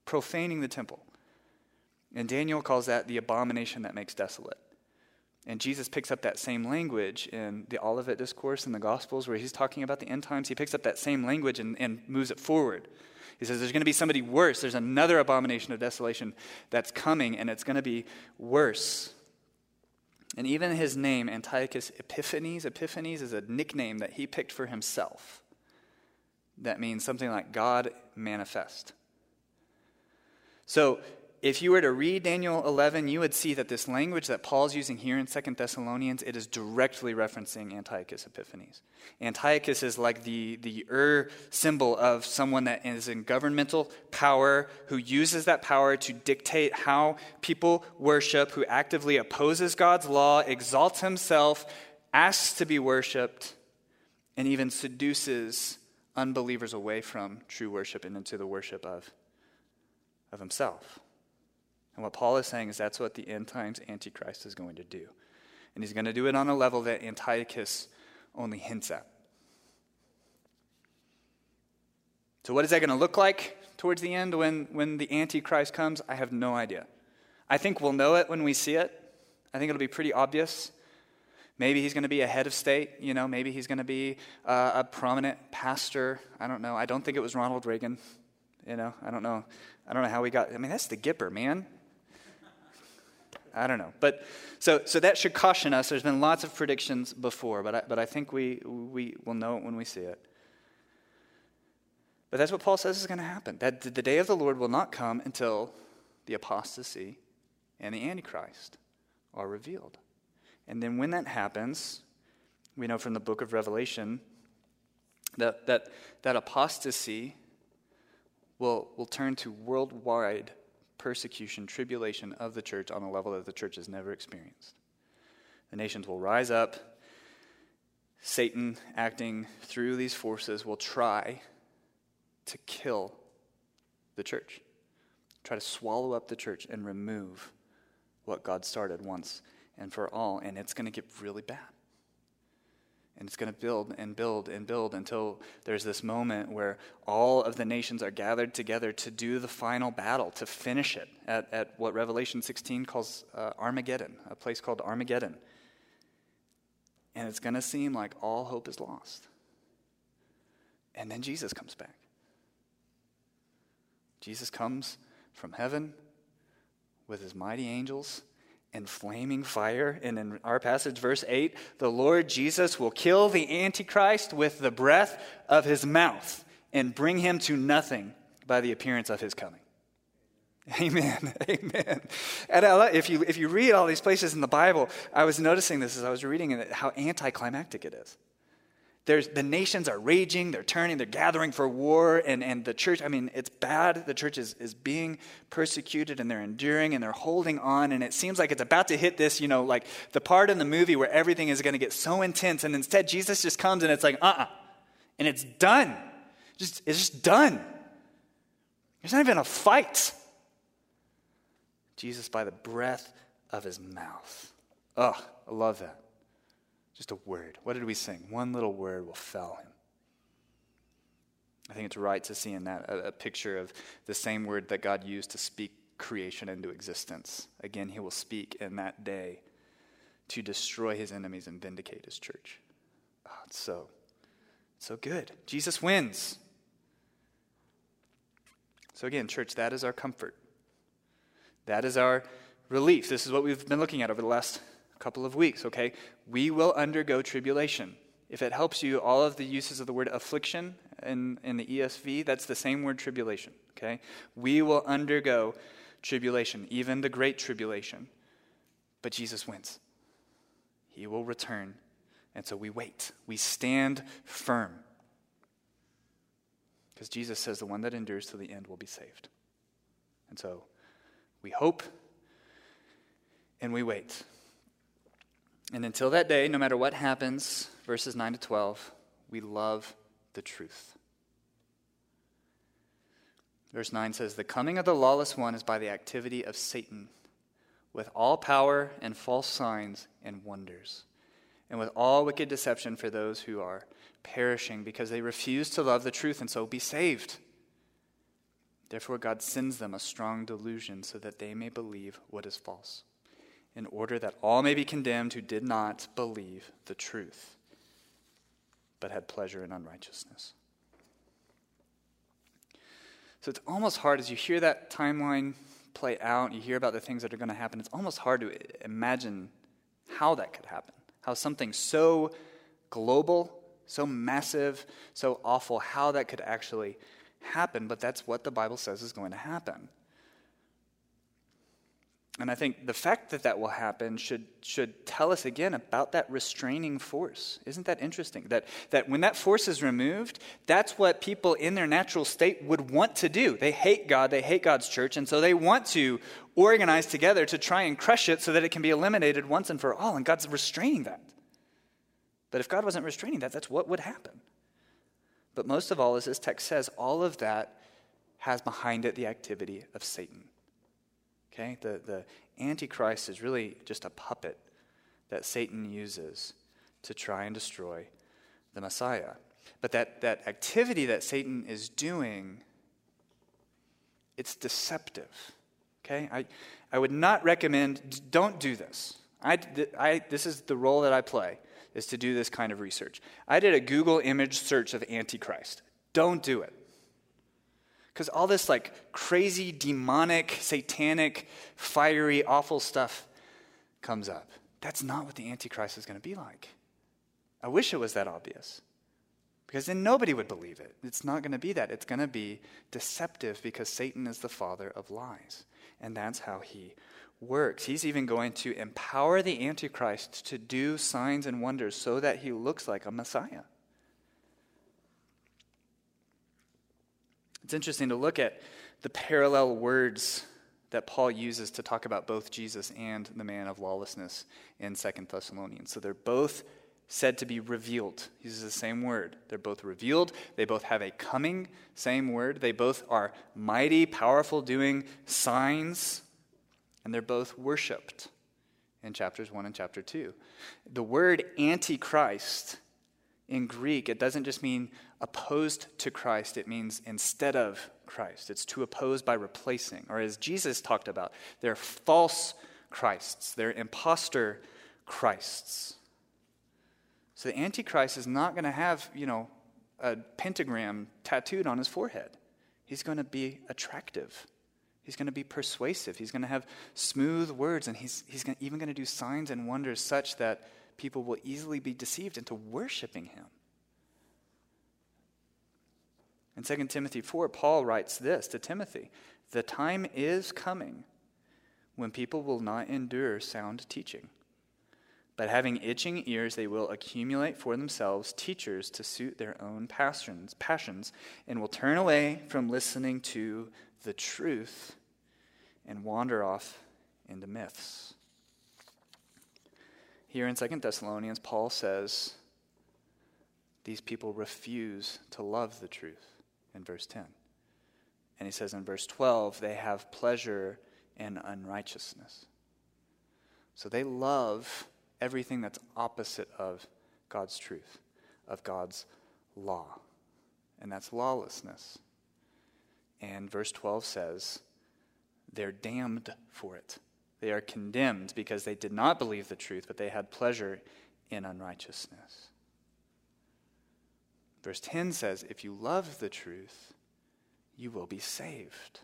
Speaker 3: profaning the temple. And Daniel calls that the abomination that makes desolate. And Jesus picks up that same language in the Olivet Discourse in the Gospels, where he's talking about the end times. He picks up that same language and, and moves it forward. He says, There's going to be somebody worse. There's another abomination of desolation that's coming, and it's going to be worse. And even his name, Antiochus Epiphanes, Epiphanes is a nickname that he picked for himself that means something like God manifest. So, if you were to read Daniel 11, you would see that this language that Paul's using here in 2 Thessalonians, it is directly referencing Antiochus Epiphanes. Antiochus is like the, the Ur symbol of someone that is in governmental power, who uses that power to dictate how people worship, who actively opposes God's law, exalts himself, asks to be worshiped, and even seduces unbelievers away from true worship and into the worship of, of himself. And what Paul is saying is that's what the end times Antichrist is going to do. And he's going to do it on a level that Antiochus only hints at. So, what is that going to look like towards the end when, when the Antichrist comes? I have no idea. I think we'll know it when we see it. I think it'll be pretty obvious. Maybe he's going to be a head of state, you know, maybe he's going to be uh, a prominent pastor. I don't know. I don't think it was Ronald Reagan, you know. I don't know. I don't know how we got I mean, that's the Gipper, man. I don't know. But so, so that should caution us. There's been lots of predictions before, but I, but I think we, we will know it when we see it. But that's what Paul says is going to happen. That the day of the Lord will not come until the apostasy and the Antichrist are revealed. And then when that happens, we know from the book of Revelation that that, that apostasy will, will turn to worldwide persecution, tribulation of the church on a level that the church has never experienced. The nations will rise up. Satan, acting through these forces, will try to kill the church, try to swallow up the church and remove what God started once and for all. And it's going to get really bad. And it's going to build and build and build until there's this moment where all of the nations are gathered together to do the final battle, to finish it at, at what Revelation 16 calls uh, Armageddon, a place called Armageddon. And it's going to seem like all hope is lost. And then Jesus comes back. Jesus comes from heaven with his mighty angels and flaming fire. And in our passage, verse 8, the Lord Jesus will kill the Antichrist with the breath of his mouth and bring him to nothing by the appearance of his coming. Amen. [LAUGHS] Amen. And I, if you, if you read all these places in the Bible, I was noticing this as I was reading it, how anticlimactic it is. There's, the nations are raging, they're turning, they're gathering for war, and, and the church, I mean, it's bad. The church is, is being persecuted and they're enduring and they're holding on, and it seems like it's about to hit this, you know, like the part in the movie where everything is going to get so intense, and instead Jesus just comes and it's like, uh uh-uh, uh, and it's done. Just, it's just done. There's not even a fight. Jesus by the breath of his mouth. Oh, I love that. Just a word. What did we sing? One little word will fell him. I think it's right to see in that a, a, picture of the same word that God used to speak creation into existence. Again, he will speak in that day to destroy his enemies and vindicate his church. Oh, it's so, so good. Jesus wins. So, again, church, that is our comfort. That is our relief. This is what we've been looking at over the last couple of weeks, okay? We will undergo tribulation. If it helps you, all of the uses of the word affliction in, in the ESV, that's the same word tribulation, okay? We will undergo tribulation, even the great tribulation. But Jesus wins. He will return. And so we wait. We stand firm. Because Jesus says the one that endures to the end will be saved. And so we hope and we wait. And until that day, no matter what happens, verses 9 to 12, we love the truth. Verse 9 says, The coming of the lawless one is by the activity of Satan, with all power and false signs and wonders, and with all wicked deception for those who are perishing because they refuse to love the truth and so be saved. Therefore, God sends them a strong delusion so that they may believe what is false in order that all may be condemned who did not believe the truth, but had pleasure in unrighteousness. So it's almost hard as you hear that timeline play out, you hear about the things that are going to happen, it's almost hard to imagine how that could happen. How something so global, so massive, so awful, how that could actually happen, but that's what the Bible says is going to happen. And I think the fact that that will happen should, should tell us again about that restraining force. Isn't that interesting? That, that when that force is removed, that's what people in their natural state would want to do. They hate God, they hate God's church, and so they want to organize together to try and crush it so that it can be eliminated once and for all. And God's restraining that. But if God wasn't restraining that, that's what would happen. But most of all, as this text says, all of that has behind it the activity of Satan. Okay? The, the Antichrist is really just a puppet that Satan uses to try and destroy the Messiah. But that, that activity that Satan is doing, it's deceptive. Okay? I, I would not recommend, don't do this. I, I, this is the role that I play, is to do this kind of research. I did a Google image search of Antichrist. Don't do it. Because all this like crazy, demonic, satanic, fiery, awful stuff comes up. That's not what the Antichrist is going to be like. I wish it was that obvious. Because then nobody would believe it. It's not going to be that. It's going to be deceptive because Satan is the father of lies. And that's how he works. He's even going to empower the Antichrist to do signs and wonders so that he looks like a Messiah. It's interesting to look at the parallel words that Paul uses to talk about both Jesus and the man of lawlessness in Second Thessalonians. So they're both said to be revealed. He uses the same word. They're both revealed. They both have a coming, same word. They both are mighty, powerful, doing signs, and they're both worshiped in chapters 1 and chapter 2. The word antichrist in Greek, it doesn't just mean opposed to Christ, it means instead of Christ. It's to oppose by replacing. Or as Jesus talked about, they're false Christs, they're impostor Christs. So the Antichrist is not going to have, you know, a pentagram tattooed on his forehead. He's going to be attractive. He's going to be persuasive. He's going to have smooth words, and he's, he's gonna, even going to do signs and wonders such that people will easily be deceived into worshiping him. In 2 Timothy 4, Paul writes this to Timothy The time is coming when people will not endure sound teaching. But having itching ears, they will accumulate for themselves teachers to suit their own passions, passions and will turn away from listening to the truth and wander off into myths. Here in 2 Thessalonians, Paul says these people refuse to love the truth in verse 10. And he says in verse 12, they have pleasure in unrighteousness. So they love everything that's opposite of God's truth, of God's law. And that's lawlessness. And verse 12 says, they're damned for it. They are condemned because they did not believe the truth, but they had pleasure in unrighteousness. Verse 10 says, If you love the truth, you will be saved.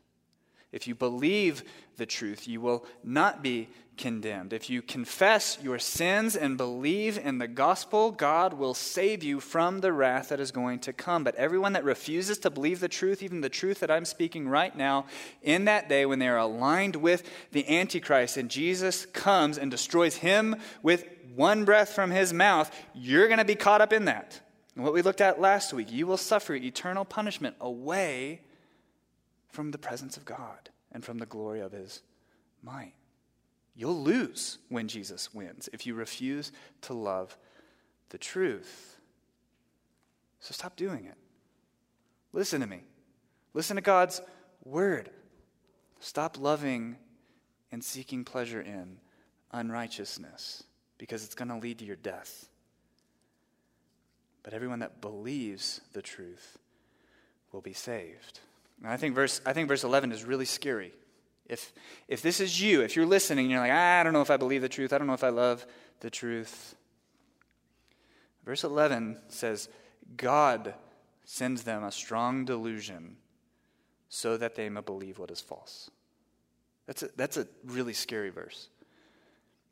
Speaker 3: If you believe the truth, you will not be condemned. If you confess your sins and believe in the gospel, God will save you from the wrath that is going to come. But everyone that refuses to believe the truth, even the truth that I'm speaking right now, in that day when they are aligned with the Antichrist and Jesus comes and destroys him with one breath from his mouth, you're going to be caught up in that. And what we looked at last week, you will suffer eternal punishment away from the presence of God and from the glory of his might. You'll lose when Jesus wins if you refuse to love the truth. So stop doing it. Listen to me. Listen to God's word. Stop loving and seeking pleasure in unrighteousness because it's going to lead to your death. But everyone that believes the truth will be saved. And I think verse, I think verse 11 is really scary. If, if this is you, if you're listening, you're like, ah, I don't know if I believe the truth, I don't know if I love the truth. Verse 11 says, God sends them a strong delusion so that they may believe what is false. That's a, that's a really scary verse.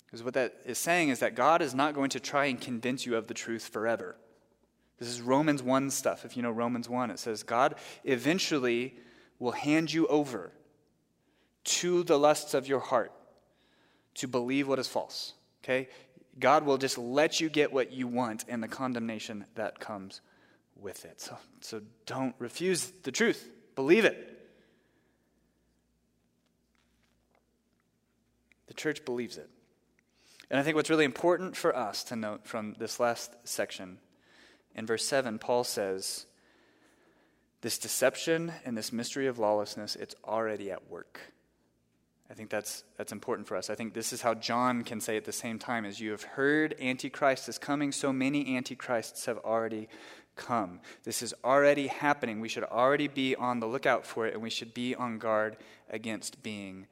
Speaker 3: Because what that is saying is that God is not going to try and convince you of the truth forever. This is Romans 1 stuff. If you know Romans 1, it says God eventually will hand you over to the lusts of your heart to believe what is false. Okay? God will just let you get what you want and the condemnation that comes with it. So, so don't refuse the truth, believe it. The church believes it. And I think what's really important for us to note from this last section in verse 7, Paul says, This deception and this mystery of lawlessness, it's already at work. I think that's, that's important for us. I think this is how John can say at the same time as you have heard Antichrist is coming, so many Antichrists have already come. This is already happening. We should already be on the lookout for it, and we should be on guard against being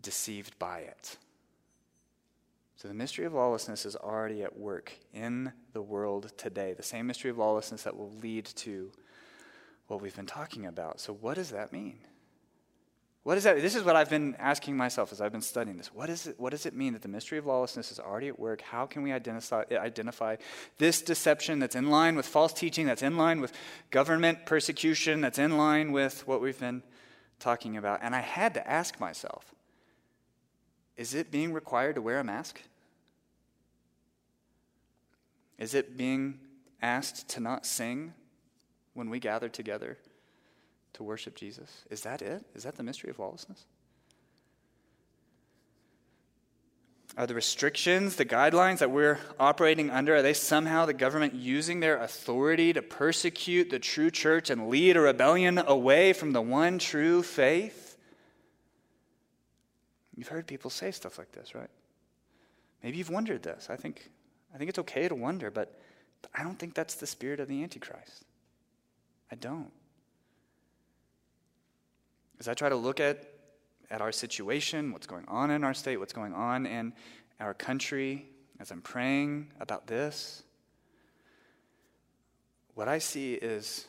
Speaker 3: deceived by it. So the mystery of lawlessness is already at work in the world today. The same mystery of lawlessness that will lead to what we've been talking about. So, what does that mean? What is that? This is what I've been asking myself as I've been studying this. What, is it, what does it mean that the mystery of lawlessness is already at work? How can we identify, identify this deception that's in line with false teaching, that's in line with government persecution, that's in line with what we've been talking about? And I had to ask myself is it being required to wear a mask? Is it being asked to not sing when we gather together to worship Jesus? Is that it? Is that the mystery of lawlessness? Are the restrictions, the guidelines that we're operating under, are they somehow the government using their authority to persecute the true church and lead a rebellion away from the one true faith? You've heard people say stuff like this, right? Maybe you've wondered this. I think, I think it's okay to wonder, but, but I don't think that's the spirit of the Antichrist. I don't. As I try to look at, at our situation, what's going on in our state, what's going on in our country, as I'm praying about this, what I see is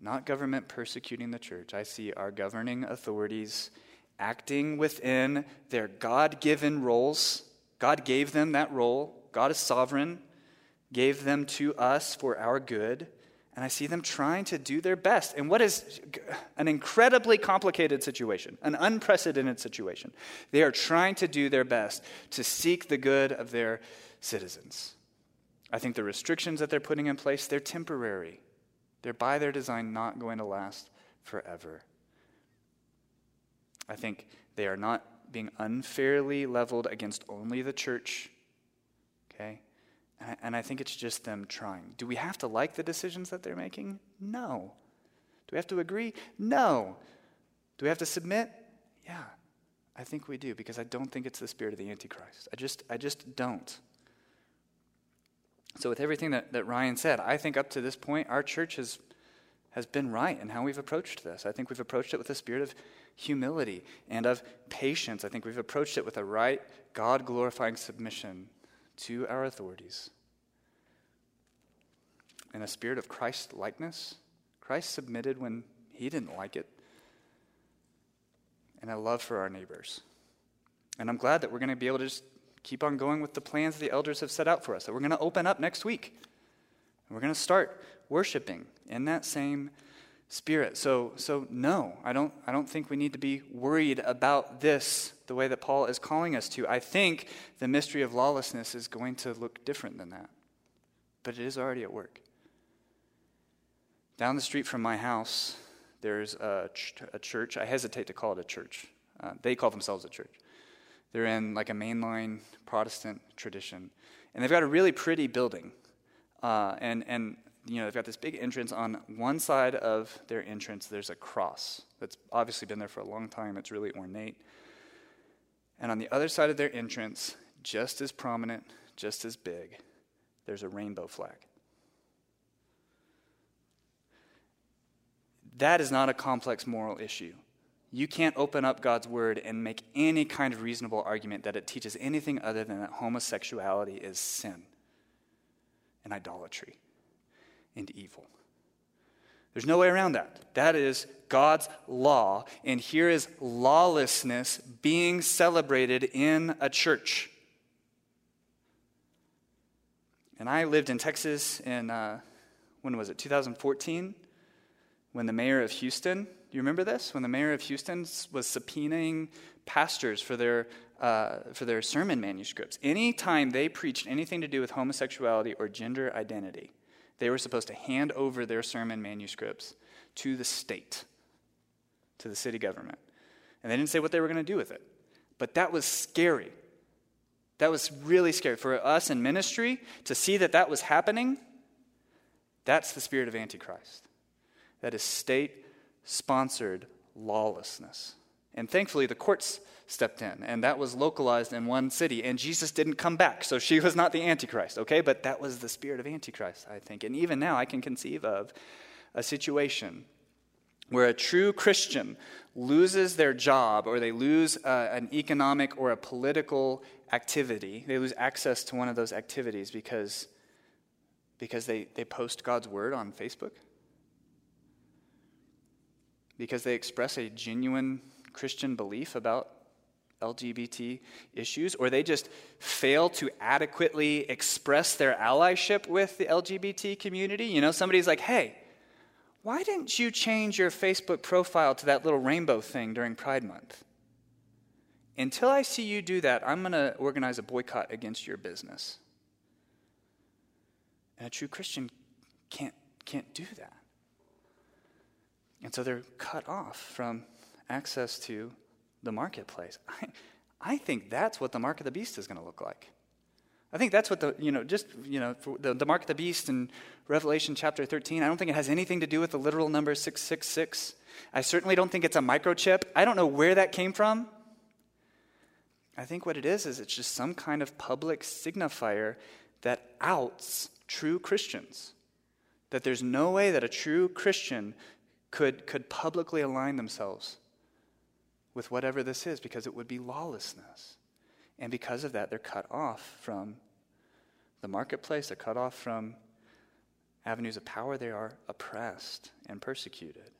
Speaker 3: not government persecuting the church. I see our governing authorities acting within their God given roles. God gave them that role. God is sovereign, gave them to us for our good. And I see them trying to do their best in what is an incredibly complicated situation, an unprecedented situation. They are trying to do their best to seek the good of their citizens. I think the restrictions that they're putting in place, they're temporary. They're by their design not going to last forever. I think they are not being unfairly leveled against only the church. Okay? And I, think it's just them trying. Do we have to like the decisions that they're making? No. Do we have to agree? No. Do we have to submit? Yeah. I think we do because I don't think it's the spirit of the Antichrist. I just, I just don't. So, with everything that, that Ryan said, I think up to this point, our church has, has been right in how we've approached this. I think we've approached it with a spirit of humility and of patience. I think we've approached it with a right, God glorifying submission to our authorities. In a spirit of Christ likeness, Christ submitted when he didn't like it, and a love for our neighbors. And I'm glad that we're going to be able to just keep on going with the plans the elders have set out for us, that we're going to open up next week. And we're going to start worshiping in that same spirit. So, so no, I don't, I don't think we need to be worried about this the way that Paul is calling us to. I think the mystery of lawlessness is going to look different than that, but it is already at work. Down the street from my house, there's a, ch- a church. I hesitate to call it a church. Uh, they call themselves a church. They're in like a mainline Protestant tradition, and they've got a really pretty building. Uh, and and you know they've got this big entrance. On one side of their entrance, there's a cross that's obviously been there for a long time. It's really ornate. And on the other side of their entrance, just as prominent, just as big, there's a rainbow flag. That is not a complex moral issue. You can't open up God's word and make any kind of reasonable argument that it teaches anything other than that homosexuality is sin and idolatry and evil. There's no way around that. That is God's law, and here is lawlessness being celebrated in a church. And I lived in Texas in, uh, when was it, 2014? When the mayor of Houston, you remember this? When the mayor of Houston was subpoenaing pastors for their, uh, for their sermon manuscripts. Anytime they preached anything to do with homosexuality or gender identity, they were supposed to hand over their sermon manuscripts to the state, to the city government. And they didn't say what they were going to do with it. But that was scary. That was really scary. For us in ministry to see that that was happening, that's the spirit of Antichrist. That is state sponsored lawlessness. And thankfully, the courts stepped in, and that was localized in one city. And Jesus didn't come back, so she was not the Antichrist, okay? But that was the spirit of Antichrist, I think. And even now, I can conceive of a situation where a true Christian loses their job or they lose uh, an economic or a political activity, they lose access to one of those activities because, because they, they post God's word on Facebook, because they express a genuine Christian belief about LGBT issues, or they just fail to adequately express their allyship with the LGBT community. You know, somebody's like, hey, why didn't you change your Facebook profile to that little rainbow thing during Pride Month? Until I see you do that, I'm going to organize a boycott against your business. And a true Christian can't, can't do that. And so they're cut off from access to the marketplace. [LAUGHS] I, I think that's what the mark of the beast is going to look like. I think that's what the, you know, just, you know, the, the mark of the beast in Revelation chapter 13, I don't think it has anything to do with the literal number 666. I certainly don't think it's a microchip. I don't know where that came from. I think what it is is it's just some kind of public signifier that outs true Christians. That there's no way that a true Christian could, could publicly align themselves with whatever this is because it would be lawlessness. And because of that, they're cut off from the marketplace, they're cut off from avenues of power, they are oppressed and persecuted.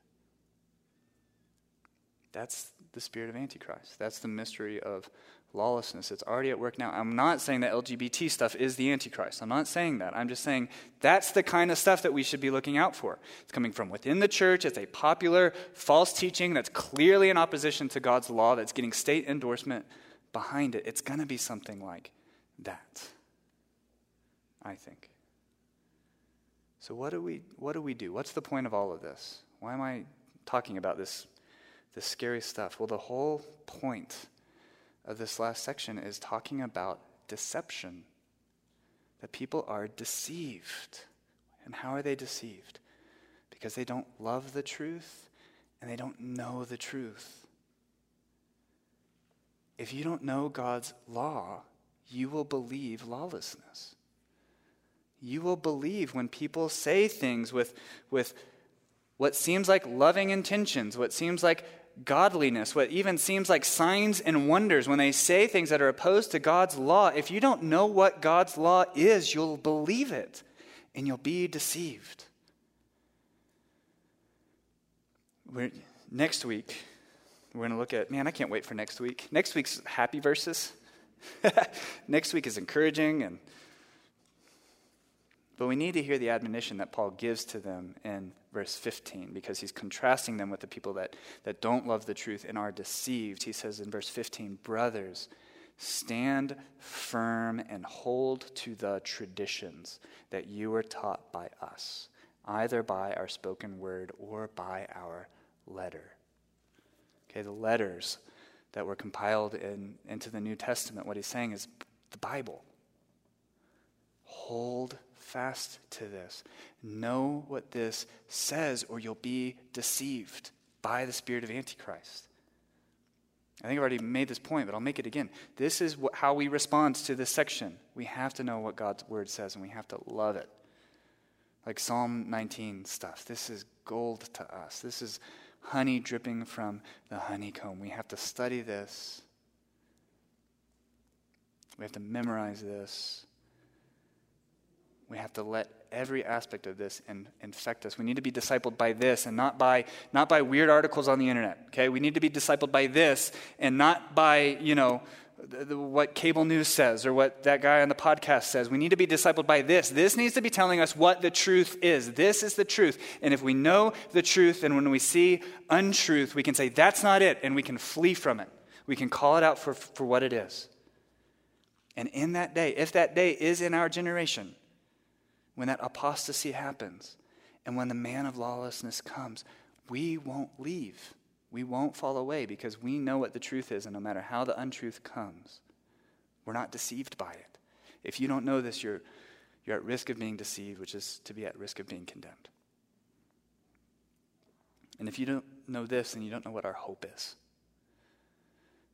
Speaker 3: That's the spirit of Antichrist. That's the mystery of lawlessness. It's already at work now. I'm not saying that LGBT stuff is the Antichrist. I'm not saying that. I'm just saying that's the kind of stuff that we should be looking out for. It's coming from within the church. It's a popular false teaching that's clearly in opposition to God's law, that's getting state endorsement behind it. It's going to be something like that, I think. So, what do, we, what do we do? What's the point of all of this? Why am I talking about this, this scary stuff? Well, the whole point of this last section is talking about deception. That people are deceived. And how are they deceived? Because they don't love the truth and they don't know the truth. If you don't know God's law, you will believe lawlessness. You will believe when people say things with, with what seems like loving intentions, what seems like godliness, what even seems like signs and wonders, when they say things that are opposed to God's law, if you don't know what God's law is, you'll believe it and you'll be deceived. We're, next week, we're going to look at, man, I can't wait for next week. Next week's happy verses. [LAUGHS] next week is encouraging and but we need to hear the admonition that Paul gives to them in verse 15 because he's contrasting them with the people that, that don't love the truth and are deceived. He says in verse 15, Brothers, stand firm and hold to the traditions that you were taught by us, either by our spoken word or by our letter. Okay, the letters that were compiled in, into the New Testament, what he's saying is the Bible. Hold fast to this. Know what this says, or you'll be deceived by the spirit of Antichrist. I think I've already made this point, but I'll make it again. This is what, how we respond to this section. We have to know what God's word says, and we have to love it. Like Psalm 19 stuff. This is gold to us. This is honey dripping from the honeycomb. We have to study this. We have to memorize this. We have to let every aspect of this in, infect us. We need to be discipled by this and not by, not by weird articles on the internet, okay? We need to be discipled by this and not by, you know, the, the, what cable news says or what that guy on the podcast says. We need to be discipled by this. This needs to be telling us what the truth is. This is the truth. And if we know the truth and when we see untruth, we can say, that's not it, and we can flee from it. We can call it out for, for what it is. And in that day, if that day is in our generation, when that apostasy happens and when the man of lawlessness comes, we won't leave. We won't fall away because we know what the truth is, and no matter how the untruth comes, we're not deceived by it. If you don't know this, you're, you're at risk of being deceived, which is to be at risk of being condemned. And if you don't know this, then you don't know what our hope is.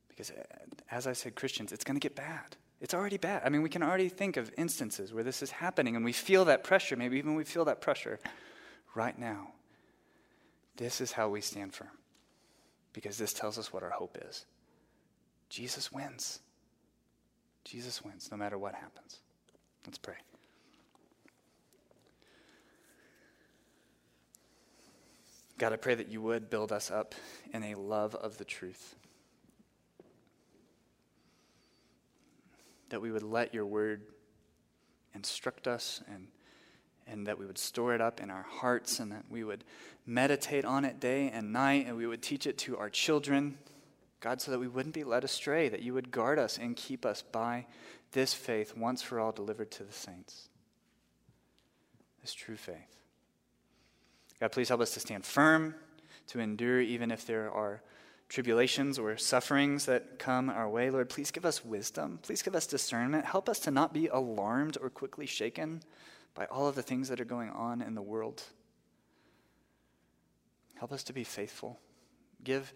Speaker 3: Because, uh, as I said, Christians, it's going to get bad. It's already bad. I mean, we can already think of instances where this is happening and we feel that pressure. Maybe even we feel that pressure right now. This is how we stand firm because this tells us what our hope is. Jesus wins. Jesus wins no matter what happens. Let's pray. God, I pray that you would build us up in a love of the truth. That we would let your word instruct us and, and that we would store it up in our hearts and that we would meditate on it day and night and we would teach it to our children. God, so that we wouldn't be led astray, that you would guard us and keep us by this faith once for all delivered to the saints. This true faith. God, please help us to stand firm, to endure even if there are tribulations or sufferings that come our way. Lord, please give us wisdom. Please give us discernment. Help us to not be alarmed or quickly shaken by all of the things that are going on in the world. Help us to be faithful. Give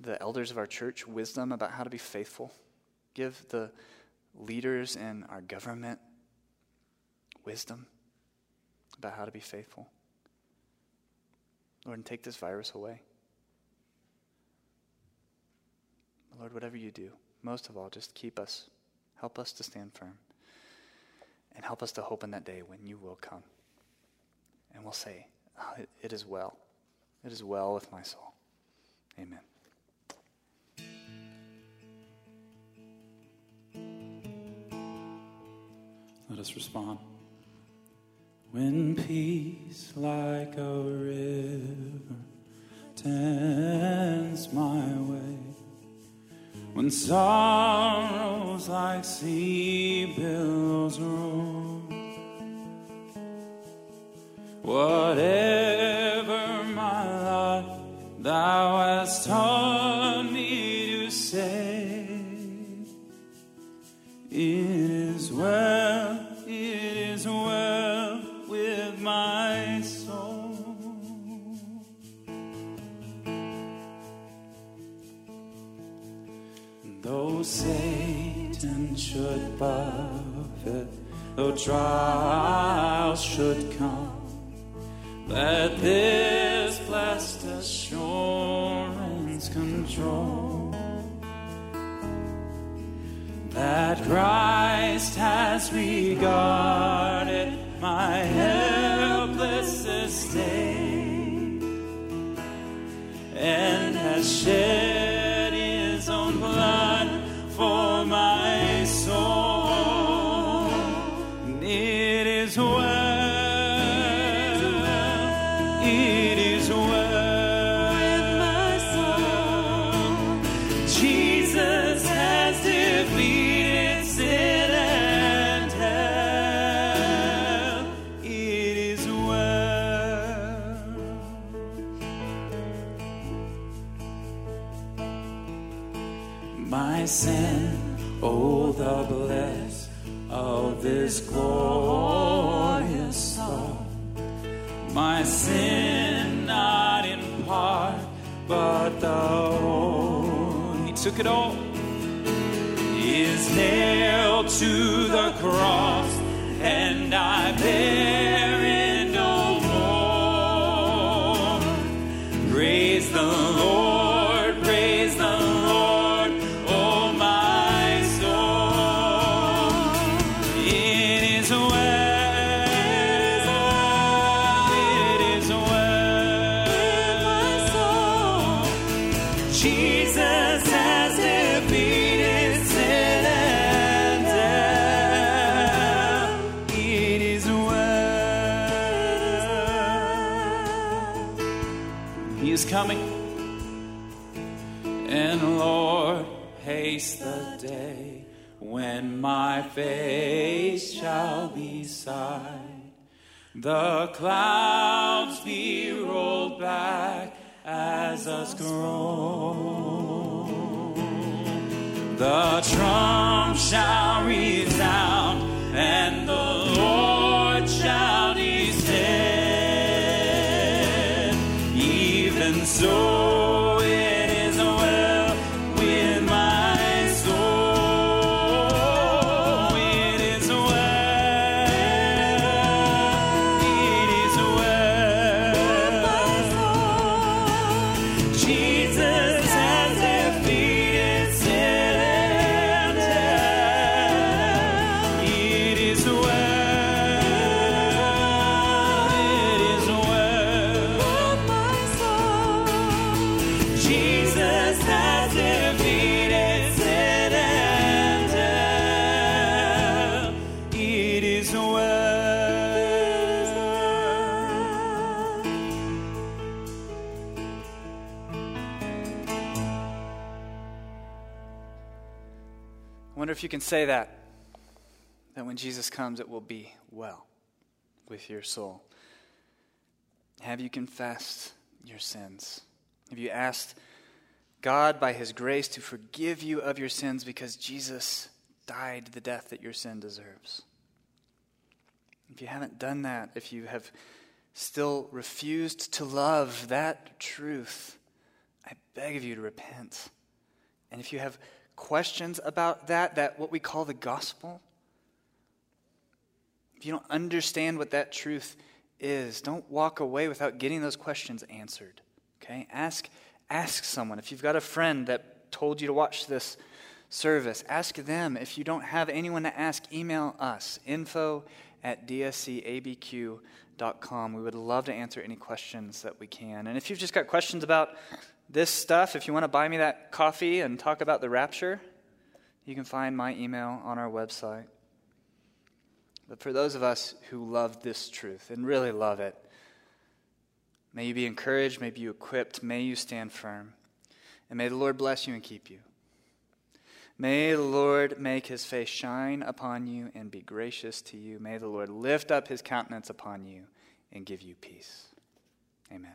Speaker 3: the elders of our church wisdom about how to be faithful. Give the leaders in our government wisdom about how to be faithful. Lord, and take this virus away. Lord, whatever you do, most of all, just keep us, help us to stand firm, and help us to hope in that day when you will come. And we'll say, "Oh, it, it is well. It is well with my soul. Amen.
Speaker 1: Let us respond. When peace like a river tends my way, when sorrows like sea billows roll, whatever my lot thou hast taught me to say. It is well, Though Satan should buffet, though trials should come, let this blessed assurance control. That Christ has regarded my helpless estate and has shed The clouds be rolled back as us scroll. The trump shall resound, and the Lord shall descend. Even so,
Speaker 3: if you can say that. That when Jesus comes, it will be well with your soul. Have you confessed your sins? Have you asked God, by His grace, to forgive you of your sins because Jesus died the death that your sin deserves? If you haven't done that, if you have still refused to love that truth, I beg of you to repent. And if you have questions about that, that what we call the gospel, if you don't understand what that truth is, don't walk away without getting those questions answered. Okay? Ask ask someone. If you've got a friend that told you to watch this service, ask them. If you don't have anyone to ask, email us info at dscabq.com. We would love to answer any questions that we can. And if you've just got questions about this stuff, if you want to buy me that coffee and talk about the rapture, you can find my email on our website. But for those of us who love this truth and really love it, may you be encouraged, may you be equipped, may you stand firm, and may the Lord bless you and keep you. May the Lord make his face shine upon you and be gracious to you. May the Lord lift up his countenance upon you and give you peace. Amen.